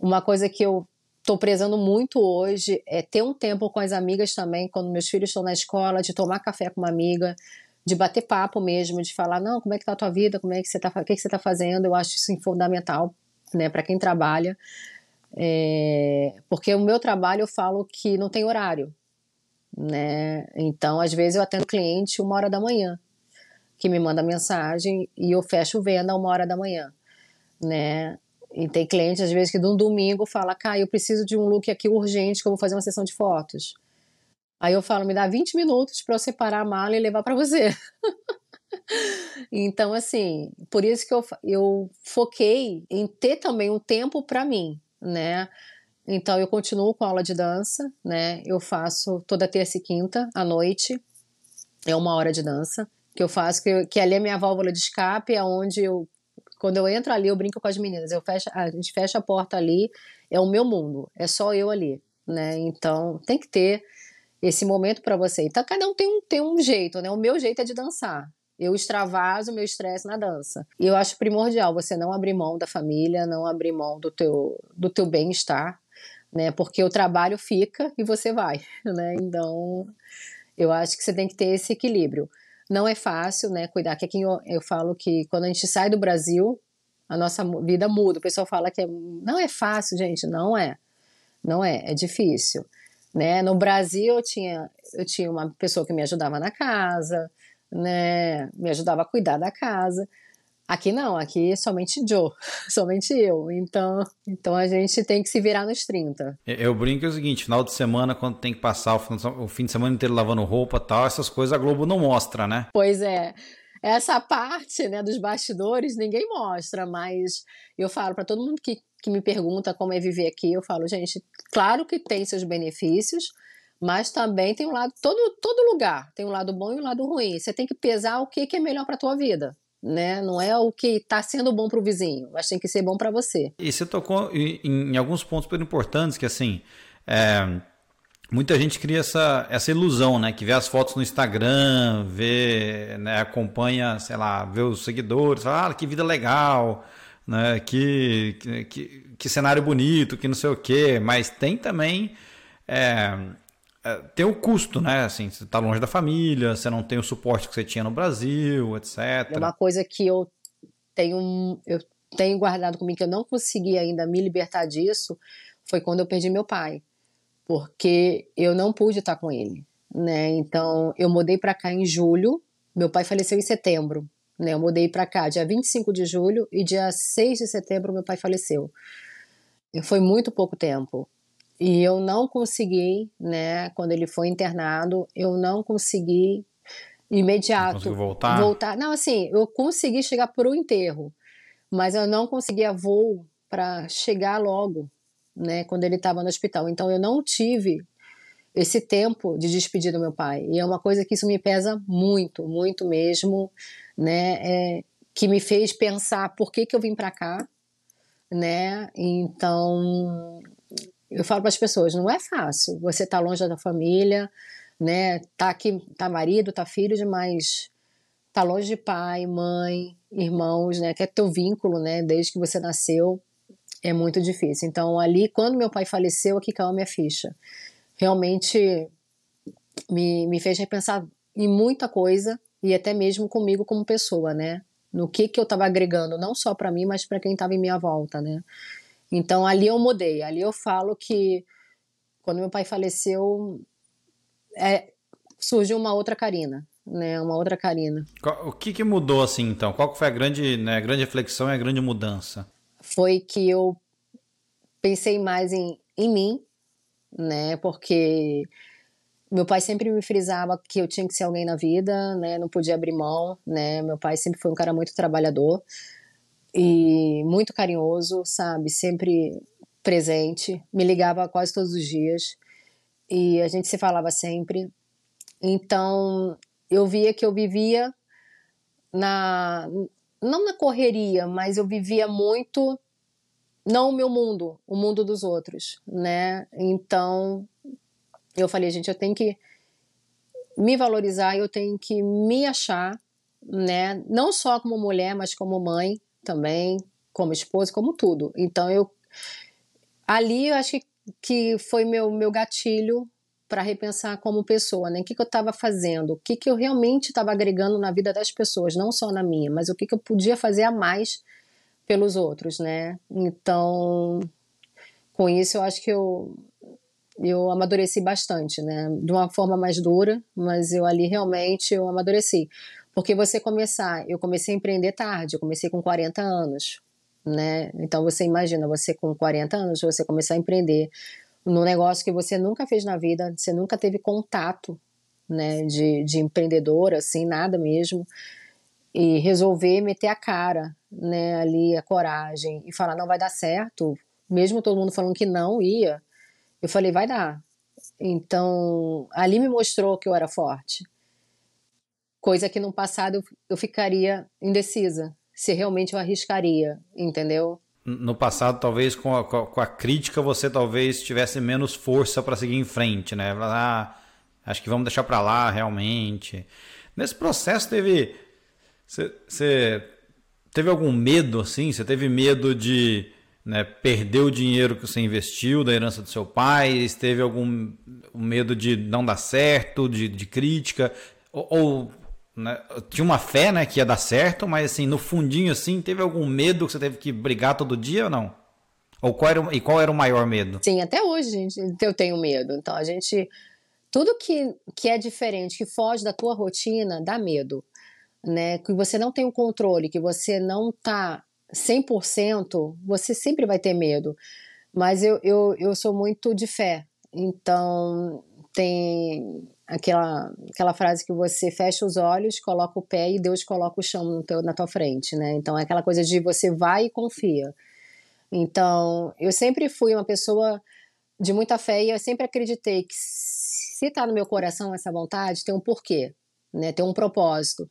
Uma coisa que eu tô prezando muito hoje é ter um tempo com as amigas também, quando meus filhos estão na escola, de tomar café com uma amiga, de bater papo mesmo, de falar, não, como é que tá a tua vida, como é que você tá, o que, que você tá fazendo, eu acho isso fundamental, né, para quem trabalha, é, porque o meu trabalho eu falo que não tem horário, né? Então, às vezes eu atendo cliente uma hora da manhã, que me manda mensagem e eu fecho venda uma hora da manhã, né? E tem cliente, às vezes, que no domingo fala, cara, eu preciso de um look aqui urgente, que eu vou fazer uma sessão de fotos. Aí eu falo, me dá 20 minutos para eu separar a mala e levar para você. então, assim, por isso que eu, eu foquei em ter também um tempo para mim, né? Então eu continuo com aula de dança, né? Eu faço toda terça e quinta à noite, é uma hora de dança que eu faço, que, que ali é minha válvula de escape, é onde eu quando eu entro ali eu brinco com as meninas, eu fecho, a gente fecha a porta ali, é o meu mundo, é só eu ali, né? Então tem que ter esse momento para você. Então cada um tem um, tem um jeito, né? O meu jeito é de dançar. Eu extravaso meu estresse na dança. E eu acho primordial você não abrir mão da família, não abrir mão do teu, do teu bem-estar, né? Porque o trabalho fica e você vai, né? Então, eu acho que você tem que ter esse equilíbrio. Não é fácil, né? Cuidar, que aqui eu, eu falo que quando a gente sai do Brasil, a nossa vida muda. O pessoal fala que é, não é fácil, gente. Não é. Não é. É difícil. Né? No Brasil, eu tinha, eu tinha uma pessoa que me ajudava na casa, né? Me ajudava a cuidar da casa. Aqui não, aqui é somente Joe, somente eu. Então, então a gente tem que se virar nos 30. Eu brinco é o seguinte, final de semana, quando tem que passar o fim de semana inteiro lavando roupa tal, essas coisas a Globo não mostra, né? Pois é. Essa parte né, dos bastidores ninguém mostra, mas eu falo para todo mundo que, que me pergunta como é viver aqui, eu falo, gente, claro que tem seus benefícios, mas também tem um lado, todo, todo lugar tem um lado bom e um lado ruim. Você tem que pesar o que, que é melhor para tua vida. Né? Não é o que está sendo bom para o vizinho, mas tem que ser bom para você. E você tocou em, em, alguns pontos super importantes que assim é, muita gente cria essa, essa ilusão, né? Que vê as fotos no Instagram, vê, né, acompanha, sei lá, vê os seguidores, fala, ah, que vida legal, né? Que, que, que cenário bonito, que não sei o quê, mas tem também é, tem o custo, né? Assim, você está longe da família, você não tem o suporte que você tinha no Brasil, etc. É uma coisa que eu tenho, eu tenho guardado comigo que eu não consegui ainda me libertar disso foi quando eu perdi meu pai, porque eu não pude estar com ele, né? Então eu mudei para cá em julho, meu pai faleceu em setembro, né? Eu mudei para cá dia 25 de julho e dia 6 de setembro meu pai faleceu. Foi muito pouco tempo. E eu não consegui, né, quando ele foi internado, eu não consegui imediato não voltar. voltar. Não, assim, eu consegui chegar para o enterro, mas eu não conseguia voo para chegar logo, né, quando ele estava no hospital. Então eu não tive esse tempo de despedir do meu pai. E é uma coisa que isso me pesa muito, muito mesmo, né? É, que me fez pensar por que, que eu vim para cá, né? Então, eu falo para as pessoas, não é fácil. Você tá longe da família, né? Tá aqui, tá marido, tá filho, mas tá longe de pai, mãe, irmãos, né? Que é teu vínculo, né? Desde que você nasceu, é muito difícil. Então, ali, quando meu pai faleceu, aqui caiu a minha ficha. Realmente me, me fez repensar em muita coisa e até mesmo comigo como pessoa, né? No que que eu estava agregando, não só para mim, mas para quem estava em minha volta, né? Então ali eu mudei, ali eu falo que quando meu pai faleceu, é, surgiu uma outra Karina, né? Uma outra Karina. O que, que mudou assim, então? Qual foi a grande, né, a grande reflexão e a grande mudança? Foi que eu pensei mais em, em mim, né? Porque meu pai sempre me frisava que eu tinha que ser alguém na vida, né? Não podia abrir mão, né? Meu pai sempre foi um cara muito trabalhador e muito carinhoso, sabe? Sempre presente, me ligava quase todos os dias e a gente se falava sempre. Então, eu via que eu vivia na não na correria, mas eu vivia muito não o meu mundo, o mundo dos outros, né? Então, eu falei, gente, eu tenho que me valorizar, eu tenho que me achar, né? Não só como mulher, mas como mãe também, como esposa, como tudo. Então eu ali eu acho que, que foi meu meu gatilho para repensar como pessoa, né? O que, que eu estava fazendo? O que, que eu realmente estava agregando na vida das pessoas, não só na minha, mas o que, que eu podia fazer a mais pelos outros, né? Então, com isso eu acho que eu eu amadureci bastante, né? De uma forma mais dura, mas eu ali realmente eu amadureci. Porque você começar, eu comecei a empreender tarde, eu comecei com 40 anos, né? Então você imagina, você com 40 anos, você começar a empreender num negócio que você nunca fez na vida, você nunca teve contato, né, de, de empreendedor, assim, nada mesmo, e resolver meter a cara, né, ali, a coragem, e falar, não vai dar certo, mesmo todo mundo falando que não ia, eu falei, vai dar. Então, ali me mostrou que eu era forte. Coisa que no passado eu, ficaria indecisa, se realmente eu arriscaria, entendeu? No passado, talvez com a, com a crítica, você talvez tivesse menos força para seguir em frente, né? Ah, acho que vamos deixar para lá, realmente. Nesse processo, teve. Você teve algum medo, assim? Você teve medo de né, perdeu o dinheiro que você investiu da herança do seu pai, teve algum medo de não dar certo, de, de crítica, ou, ou né, tinha uma fé né, que ia dar certo, mas assim, no fundinho assim, teve algum medo que você teve que brigar todo dia ou não? Ou qual era, e qual era o maior medo? Sim, até hoje gente, eu tenho medo. Então a gente. Tudo que, que é diferente, que foge da tua rotina, dá medo. Né? Que você não tem o controle, que você não está 100%, você sempre vai ter medo. Mas eu, eu, eu sou muito de fé. Então, tem aquela, aquela frase que você fecha os olhos, coloca o pé e Deus coloca o chão teu, na tua frente, né? Então, é aquela coisa de você vai e confia. Então, eu sempre fui uma pessoa de muita fé e eu sempre acreditei que se está no meu coração essa vontade, tem um porquê, né? Tem um propósito.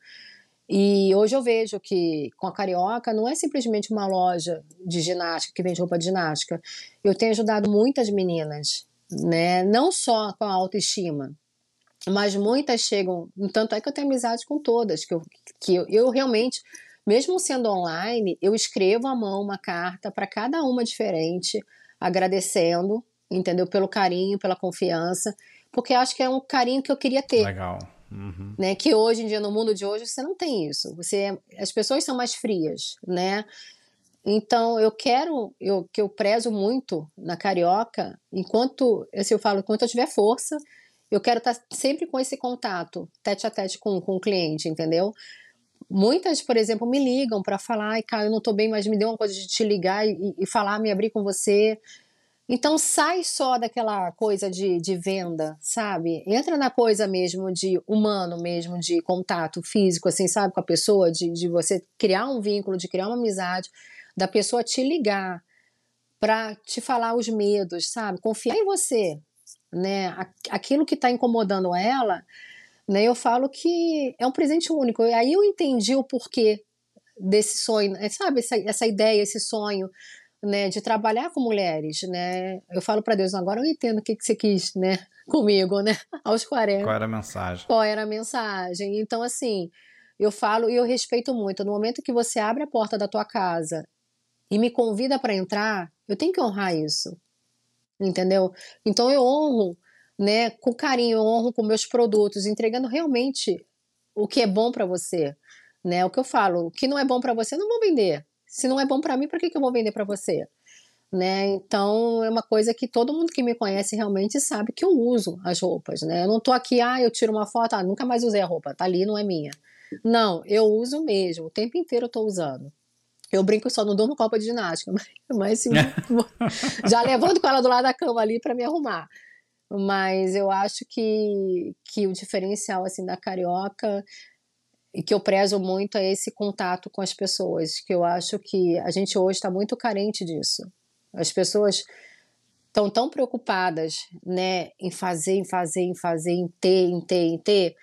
E hoje eu vejo que com a Carioca não é simplesmente uma loja de ginástica que vende roupa de ginástica. Eu tenho ajudado muitas meninas, né? Não só com a autoestima, mas muitas chegam. Tanto é que eu tenho amizade com todas, que eu, que eu, eu realmente, mesmo sendo online, eu escrevo à mão uma carta para cada uma diferente, agradecendo, entendeu? Pelo carinho, pela confiança, porque acho que é um carinho que eu queria ter. Legal. Uhum. Né, que hoje em dia, no mundo de hoje, você não tem isso. Você, é, as pessoas são mais frias, né? Então, eu quero, eu, que eu prezo muito na carioca, enquanto, assim, eu falo, enquanto eu tiver força, eu quero estar sempre com esse contato, tete a tete com, com o cliente, entendeu? Muitas, por exemplo, me ligam para falar, ai, cara, eu não estou bem, mas me deu uma coisa de te ligar e, e falar, me abrir com você. Então sai só daquela coisa de, de venda, sabe? Entra na coisa mesmo de humano mesmo, de contato físico, assim, sabe, com a pessoa, de, de você criar um vínculo, de criar uma amizade, da pessoa te ligar para te falar os medos, sabe? Confiar em você, né? Aquilo que está incomodando ela, né? Eu falo que é um presente único. Aí eu entendi o porquê desse sonho, né? sabe? Essa, essa ideia, esse sonho, né? De trabalhar com mulheres, né? Eu falo para Deus, agora eu entendo o que, que você quis, né? Comigo, né? Aos 40. Qual era a mensagem? Qual era a mensagem? Então, assim, eu falo e eu respeito muito. No momento que você abre a porta da tua casa e me convida para entrar, eu tenho que honrar isso. Entendeu? Então eu honro, né, com carinho, eu honro com meus produtos, entregando realmente o que é bom para você, né? O que eu falo, o que não é bom para você, eu não vou vender. Se não é bom para mim, por que, que eu vou vender para você? Né? Então é uma coisa que todo mundo que me conhece realmente sabe que eu uso as roupas, né? Eu não tô aqui, ah, eu tiro uma foto, ah, nunca mais usei a roupa, tá ali, não é minha. Não, eu uso mesmo, o tempo inteiro eu tô usando. Eu brinco só não durmo copa de ginástica, mas, mas sim, já levanto com ela do lado da cama ali para me arrumar. Mas eu acho que, que o diferencial assim da carioca e que eu prezo muito é esse contato com as pessoas, que eu acho que a gente hoje está muito carente disso. As pessoas estão tão preocupadas, né, em fazer, em fazer, em fazer, em ter, em ter, em ter,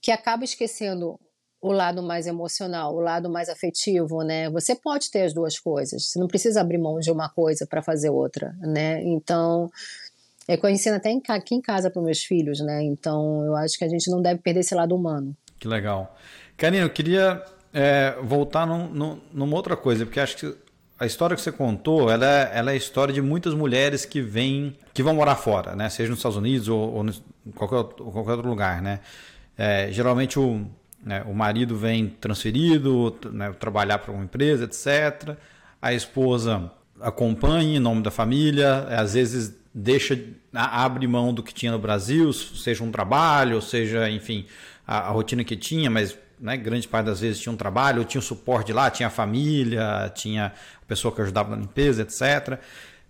que acaba esquecendo o lado mais emocional, o lado mais afetivo, né? Você pode ter as duas coisas. Você não precisa abrir mão de uma coisa para fazer outra, né? Então, é que eu ensino até aqui em casa para meus filhos, né? Então, eu acho que a gente não deve perder esse lado humano. Que legal. Karina, eu queria é, voltar num, num, numa outra coisa, porque acho que a história que você contou, ela é, ela é a história de muitas mulheres que vêm, que vão morar fora, né? Seja nos Estados Unidos ou, ou em qualquer, qualquer outro lugar, né? É, geralmente o, né, o marido vem transferido, né, trabalhar para uma empresa, etc. A esposa acompanha em nome da família, às vezes deixa, abre mão do que tinha no Brasil, seja um trabalho, seja, enfim, a, a rotina que tinha, mas né, grande parte das vezes tinha um trabalho, tinha um suporte lá, tinha a família, tinha a pessoa que ajudava na limpeza, etc.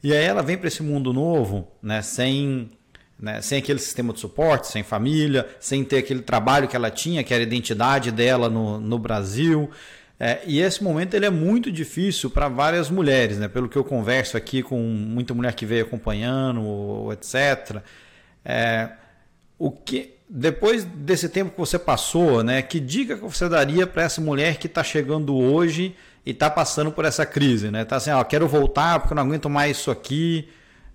E aí ela vem para esse mundo novo, né, sem né? sem aquele sistema de suporte, sem família, sem ter aquele trabalho que ela tinha, que era a identidade dela no, no Brasil. É, e esse momento ele é muito difícil para várias mulheres, né? pelo que eu converso aqui com muita mulher que veio acompanhando, etc. É, o que depois desse tempo que você passou, né, que dica que você daria para essa mulher que está chegando hoje e está passando por essa crise, né? Está assim, ó, quero voltar porque eu não aguento mais isso aqui.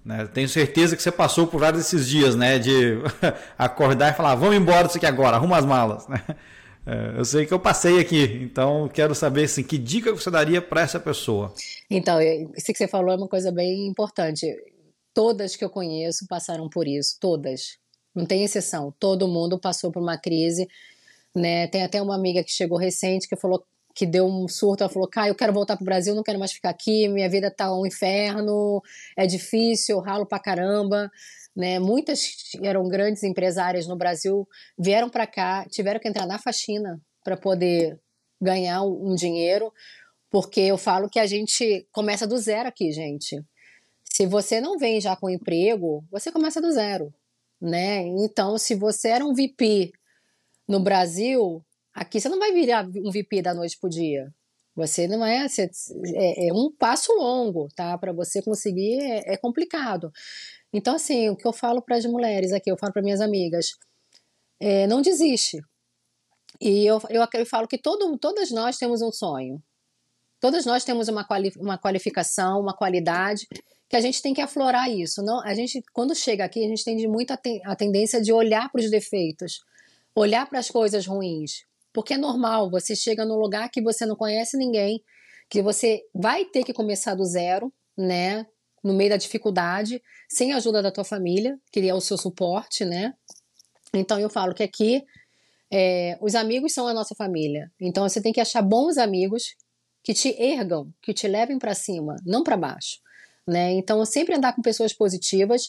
Né? Tenho certeza que você passou por vários desses dias, né? De acordar e falar, vamos embora disso aqui agora, arruma as malas. Né? É, eu sei que eu passei aqui, então quero saber assim, que dica você daria para essa pessoa. Então, isso que você falou é uma coisa bem importante. Todas que eu conheço passaram por isso, todas. Não tem exceção. Todo mundo passou por uma crise. Né? Tem até uma amiga que chegou recente que falou que deu um surto, ela falou: Cara, eu quero voltar pro Brasil, não quero mais ficar aqui, minha vida tá um inferno, é difícil, eu ralo pra caramba. Né? Muitas eram grandes empresárias no Brasil, vieram para cá, tiveram que entrar na faxina para poder ganhar um dinheiro, porque eu falo que a gente começa do zero aqui, gente. Se você não vem já com emprego, você começa do zero, né? Então, se você era um VP no Brasil, Aqui você não vai virar um VP da noite pro dia. Você não é, você, é, é, um passo longo, tá? Para você conseguir é, é, complicado. Então, assim, o que eu falo para as mulheres aqui, eu falo para minhas amigas, é, não desiste. E eu, eu, eu falo que todo, todas nós temos um sonho. Todas nós temos uma, quali, uma qualificação, uma qualidade que a gente tem que aflorar isso. Não, a gente, quando chega aqui, a gente tem de muita a tendência de olhar para os defeitos, olhar para as coisas ruins. Porque é normal, você chega num lugar que você não conhece ninguém, que você vai ter que começar do zero, né? No meio da dificuldade, sem a ajuda da tua família, que é o seu suporte, né? Então eu falo que aqui é, os amigos são a nossa família. Então você tem que achar bons amigos que te ergam, que te levem para cima, não para baixo. Né? Então sempre andar com pessoas positivas.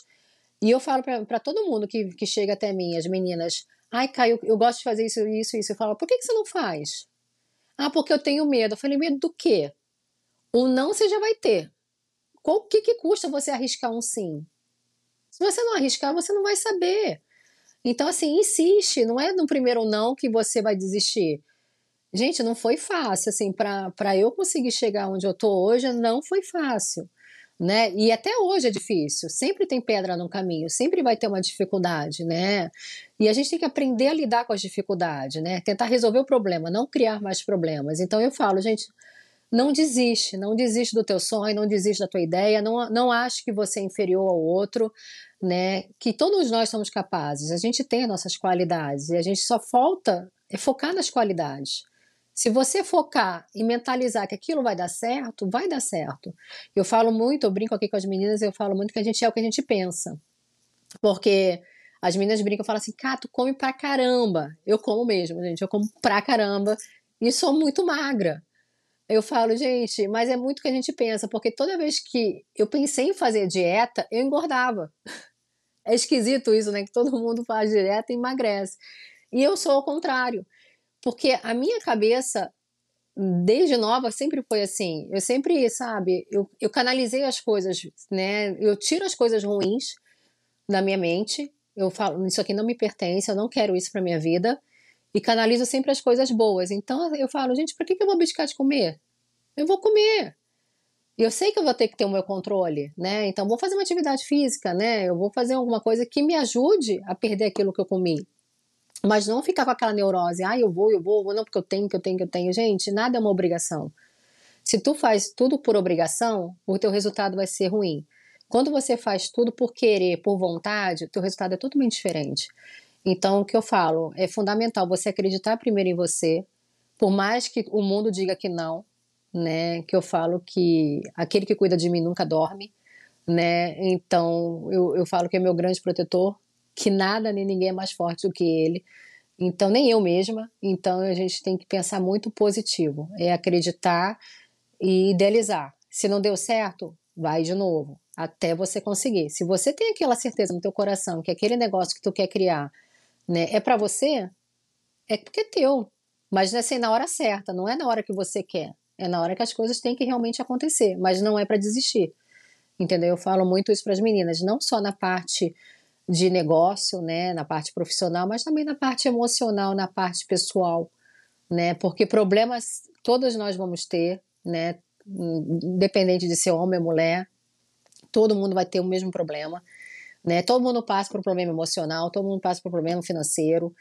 E eu falo para todo mundo que, que chega até mim, as meninas, Ai, Caio, eu gosto de fazer isso, isso, isso. Eu falo, por que, que você não faz? Ah, porque eu tenho medo. Eu falei, medo do quê? O não você já vai ter. O que, que custa você arriscar um sim? Se você não arriscar, você não vai saber. Então, assim, insiste. Não é no primeiro não que você vai desistir. Gente, não foi fácil. Assim, para eu conseguir chegar onde eu tô hoje, não foi fácil. Né? E até hoje é difícil, sempre tem pedra no caminho, sempre vai ter uma dificuldade, né? E a gente tem que aprender a lidar com as dificuldades, né? Tentar resolver o problema, não criar mais problemas. Então eu falo, gente, não desiste, não desiste do teu sonho, não desiste da tua ideia, não, não ache que você é inferior ao outro, né? Que todos nós somos capazes, a gente tem as nossas qualidades e a gente só falta é focar nas qualidades. Se você focar e mentalizar que aquilo vai dar certo, vai dar certo. Eu falo muito, eu brinco aqui com as meninas, eu falo muito que a gente é o que a gente pensa. Porque as meninas brincam e falam assim, cara, tu come pra caramba. Eu como mesmo, gente, eu como pra caramba e sou muito magra. Eu falo, gente, mas é muito o que a gente pensa, porque toda vez que eu pensei em fazer dieta, eu engordava. É esquisito isso, né? Que todo mundo faz dieta e emagrece. E eu sou ao contrário. Porque a minha cabeça, desde nova, sempre foi assim. Eu sempre, sabe, eu, eu canalizei as coisas, né? Eu tiro as coisas ruins da minha mente. Eu falo, isso aqui não me pertence, eu não quero isso para minha vida. E canalizo sempre as coisas boas. Então eu falo, gente, por que, que eu vou abdicar de comer? Eu vou comer. Eu sei que eu vou ter que ter o meu controle, né? Então vou fazer uma atividade física, né? Eu vou fazer alguma coisa que me ajude a perder aquilo que eu comi. Mas não ficar com aquela neurose, ah, eu vou, eu vou, eu vou, não, porque eu tenho, que eu tenho, que eu tenho. Gente, nada é uma obrigação. Se tu faz tudo por obrigação, o teu resultado vai ser ruim. Quando você faz tudo por querer, por vontade, o teu resultado é totalmente diferente. Então, o que eu falo, é fundamental você acreditar primeiro em você, por mais que o mundo diga que não, né? Que eu falo que aquele que cuida de mim nunca dorme, né? Então, eu, eu falo que é meu grande protetor, que nada nem ninguém é mais forte do que ele. Então, nem eu mesma. Então, a gente tem que pensar muito positivo. É acreditar e idealizar. Se não deu certo, vai de novo, até você conseguir. Se você tem aquela certeza no teu coração que aquele negócio que tu quer criar né, é para você, é porque é teu. Mas não é assim na hora certa, não é na hora que você quer. É na hora que as coisas têm que realmente acontecer, mas não é para desistir. Entendeu? Eu falo muito isso para as meninas, não só na parte de negócio, né, na parte profissional, mas também na parte emocional, na parte pessoal, né? Porque problemas todos nós vamos ter, né? Independente de ser homem ou mulher, todo mundo vai ter o mesmo problema, né? Todo mundo passa por um problema emocional, todo mundo passa por um problema financeiro.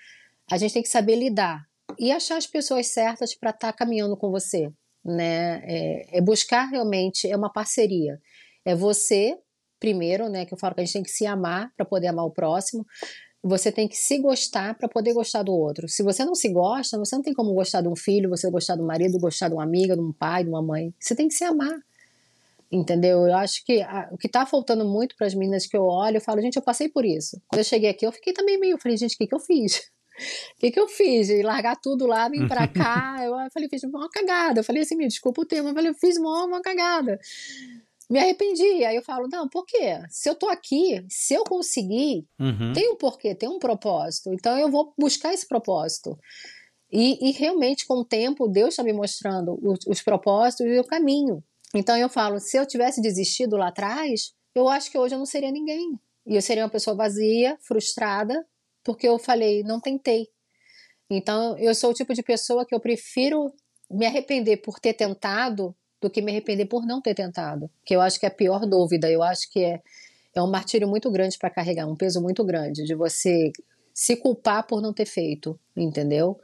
A gente tem que saber lidar e achar as pessoas certas para estar tá caminhando com você, né? É, é buscar realmente é uma parceria. É você primeiro, né? Que eu falo que a gente tem que se amar para poder amar o próximo. Você tem que se gostar para poder gostar do outro. Se você não se gosta, você não tem como gostar de um filho, você gostar do marido, gostar de uma amiga, de um pai, de uma mãe. Você tem que se amar. Entendeu? Eu acho que a, o que está faltando muito para as meninas que eu olho, eu falo, gente, eu passei por isso. Quando eu cheguei aqui, eu fiquei também meio, falei, gente, o que, que eu fiz? O que, que eu fiz? E largar tudo lá, vir para cá. eu falei, fiz uma cagada. Eu falei assim, me desculpa o termo, eu falei, eu fiz uma, uma cagada me arrependi. Aí eu falo, não, por quê? Se eu tô aqui, se eu conseguir, uhum. tem um porquê, tem um propósito. Então eu vou buscar esse propósito. E, e realmente, com o tempo, Deus está me mostrando os, os propósitos e o caminho. Então eu falo, se eu tivesse desistido lá atrás, eu acho que hoje eu não seria ninguém. E eu seria uma pessoa vazia, frustrada, porque eu falei, não tentei. Então eu sou o tipo de pessoa que eu prefiro me arrepender por ter tentado do que me arrepender por não ter tentado. Que eu acho que é a pior dúvida. Eu acho que é, é um martírio muito grande para carregar, um peso muito grande de você se culpar por não ter feito, entendeu?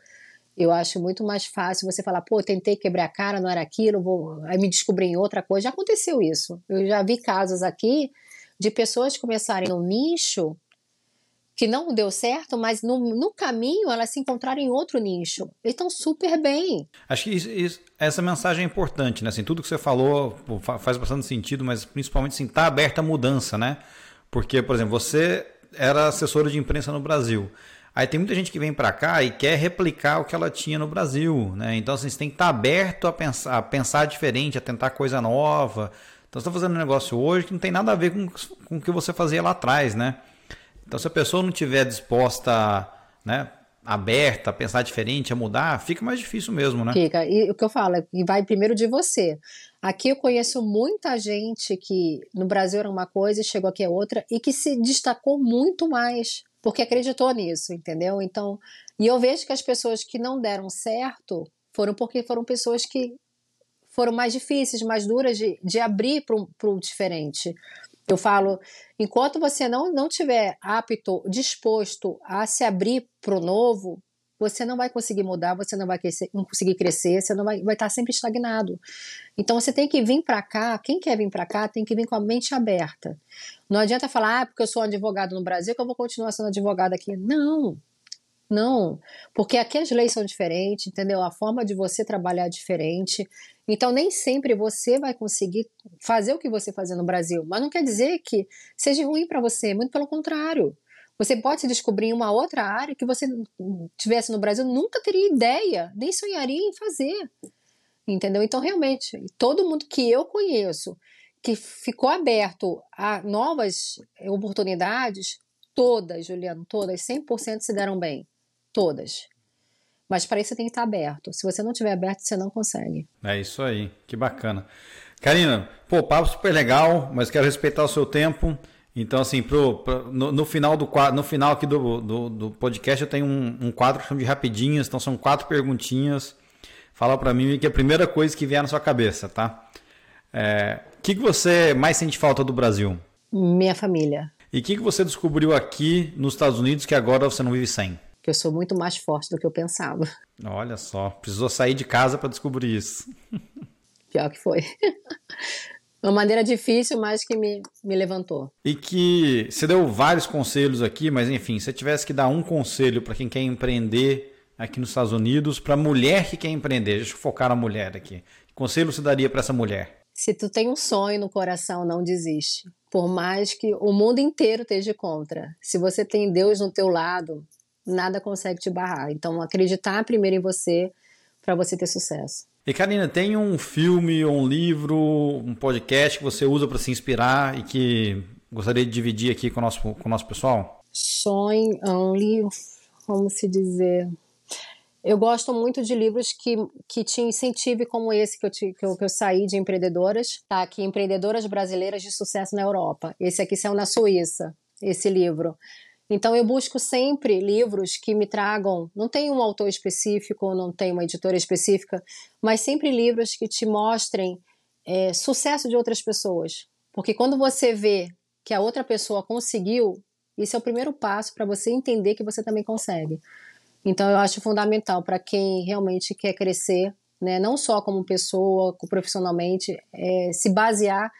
Eu acho muito mais fácil você falar, pô, tentei quebrar a cara, não era aquilo, vou... aí me descobri em outra coisa. Já aconteceu isso. Eu já vi casos aqui de pessoas começarem um nicho que não deu certo, mas no, no caminho elas se encontraram em outro nicho. E estão super bem. Acho que isso, isso, essa mensagem é importante, né? Assim, tudo que você falou faz bastante sentido, mas principalmente assim, tá aberta a mudança, né? Porque, por exemplo, você era assessora de imprensa no Brasil. Aí tem muita gente que vem para cá e quer replicar o que ela tinha no Brasil, né? Então assim, você tem que estar tá aberto a pensar, a pensar diferente, a tentar coisa nova. Então você está fazendo um negócio hoje que não tem nada a ver com, com o que você fazia lá atrás, né? Então, se a pessoa não tiver disposta, né, aberta a pensar diferente, a mudar, fica mais difícil mesmo, né? Fica. E o que eu falo, é que vai primeiro de você. Aqui eu conheço muita gente que no Brasil era uma coisa e chegou aqui é outra e que se destacou muito mais porque acreditou nisso, entendeu? Então, e eu vejo que as pessoas que não deram certo foram porque foram pessoas que foram mais difíceis, mais duras de, de abrir para o diferente. Eu falo, enquanto você não, não tiver apto, disposto a se abrir para o novo, você não vai conseguir mudar, você não vai crescer, não conseguir crescer, você não vai, vai estar sempre estagnado. Então você tem que vir para cá, quem quer vir para cá tem que vir com a mente aberta. Não adianta falar, ah, porque eu sou advogado no Brasil que eu vou continuar sendo advogado aqui. Não, não, porque aqui as leis são diferentes, entendeu? A forma de você trabalhar é diferente. Então, nem sempre você vai conseguir fazer o que você fazia no Brasil. Mas não quer dizer que seja ruim para você, muito pelo contrário. Você pode se descobrir em uma outra área que você tivesse no Brasil nunca teria ideia, nem sonharia em fazer. Entendeu? Então, realmente, todo mundo que eu conheço que ficou aberto a novas oportunidades, todas, Juliano, todas, 100% se deram bem. Todas. Mas para isso você tem que estar aberto. Se você não estiver aberto, você não consegue. É isso aí. Que bacana. Karina, pô, papo super legal, mas quero respeitar o seu tempo. Então, assim, pro, pro no, no, final do no final aqui do, do, do podcast, eu tenho um, um quadro que chama de rapidinhas. Então, são quatro perguntinhas. Fala para mim que é a primeira coisa que vier na sua cabeça, tá? É, o que, que você mais sente falta do Brasil? Minha família. E o que, que você descobriu aqui nos Estados Unidos que agora você não vive sem? Eu sou muito mais forte do que eu pensava. Olha só, precisou sair de casa para descobrir isso. Pior que foi. Uma maneira difícil, mas que me, me levantou. E que você deu vários conselhos aqui, mas enfim, se você tivesse que dar um conselho para quem quer empreender aqui nos Estados Unidos, para mulher que quer empreender, deixa eu focar na mulher aqui. Que conselho você daria para essa mulher? Se tu tem um sonho no coração, não desiste. Por mais que o mundo inteiro esteja contra. Se você tem Deus no teu lado, nada consegue te barrar. Então, acreditar primeiro em você para você ter sucesso. E Karina, tem um filme, um livro, um podcast que você usa para se inspirar e que gostaria de dividir aqui com o nosso, com o nosso pessoal? Sonho, um livro, como se dizer. Eu gosto muito de livros que, que te incentive como esse que eu, te, que eu, que eu saí de empreendedoras, tá aqui, Empreendedoras Brasileiras de Sucesso na Europa. Esse aqui saiu na Suíça, esse livro. Então eu busco sempre livros que me tragam, não tem um autor específico, não tem uma editora específica, mas sempre livros que te mostrem é, sucesso de outras pessoas. Porque quando você vê que a outra pessoa conseguiu, isso é o primeiro passo para você entender que você também consegue. Então eu acho fundamental para quem realmente quer crescer, né, não só como pessoa, profissionalmente, é, se basear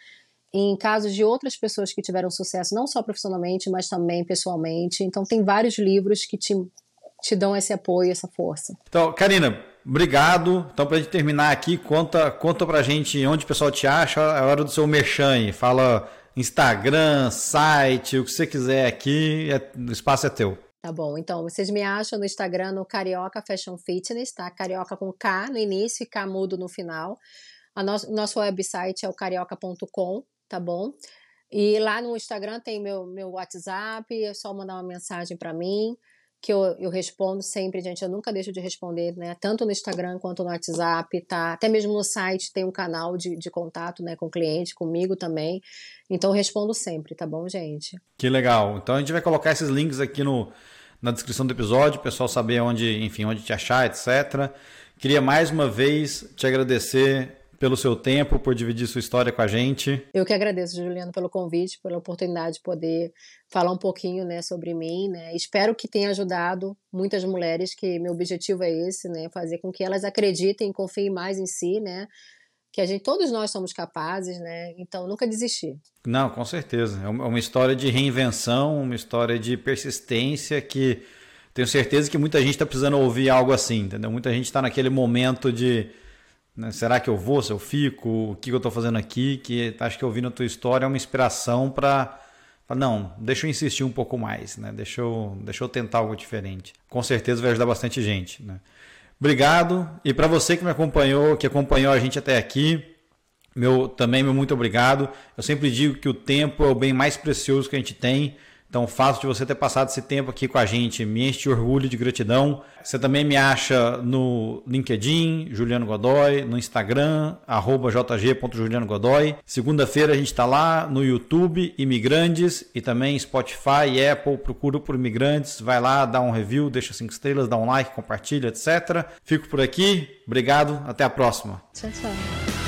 em casos de outras pessoas que tiveram sucesso, não só profissionalmente, mas também pessoalmente. Então, tem vários livros que te, te dão esse apoio, essa força. Então, Karina, obrigado. Então, para a gente terminar aqui, conta, conta para a gente onde o pessoal te acha, é hora do seu merchan. Fala Instagram, site, o que você quiser aqui, é, o espaço é teu. Tá bom, então vocês me acham no Instagram no Carioca Fashion Fitness, tá? Carioca com K no início e K mudo no final. A nosso, nosso website é o carioca.com, tá bom? E lá no Instagram tem meu, meu WhatsApp, é só mandar uma mensagem para mim, que eu, eu respondo sempre, gente. Eu nunca deixo de responder, né? Tanto no Instagram quanto no WhatsApp, tá? Até mesmo no site tem um canal de, de contato, né, com o cliente, comigo também. Então eu respondo sempre, tá bom, gente? Que legal. Então a gente vai colocar esses links aqui no, na descrição do episódio, o pessoal saber onde, enfim, onde te achar, etc. Queria mais uma vez te agradecer pelo seu tempo, por dividir sua história com a gente. Eu que agradeço, Juliano, pelo convite, pela oportunidade de poder falar um pouquinho, né, sobre mim, né? Espero que tenha ajudado muitas mulheres, que meu objetivo é esse, né, fazer com que elas acreditem, confiem mais em si, né? Que a gente, todos nós somos capazes, né? Então nunca desistir. Não, com certeza. É uma história de reinvenção, uma história de persistência que tenho certeza que muita gente está precisando ouvir algo assim, entendeu? Muita gente está naquele momento de né? Será que eu vou, se eu fico? O que eu estou fazendo aqui? Que acho que ouvindo a tua história é uma inspiração para não, deixa eu insistir um pouco mais, né? Deixa eu, deixa eu tentar algo diferente. Com certeza vai ajudar bastante gente, né? Obrigado. E para você que me acompanhou, que acompanhou a gente até aqui, meu também meu muito obrigado. Eu sempre digo que o tempo é o bem mais precioso que a gente tem. Então, o fato de você ter passado esse tempo aqui com a gente me enche de orgulho, de gratidão. Você também me acha no LinkedIn, Juliano Godoy, no Instagram, jg.julianogodoy. Segunda-feira a gente está lá no YouTube, Imigrantes, e também Spotify Apple. Procura por Imigrantes, vai lá, dá um review, deixa cinco estrelas, dá um like, compartilha, etc. Fico por aqui. Obrigado, até a próxima. Tchau, tchau.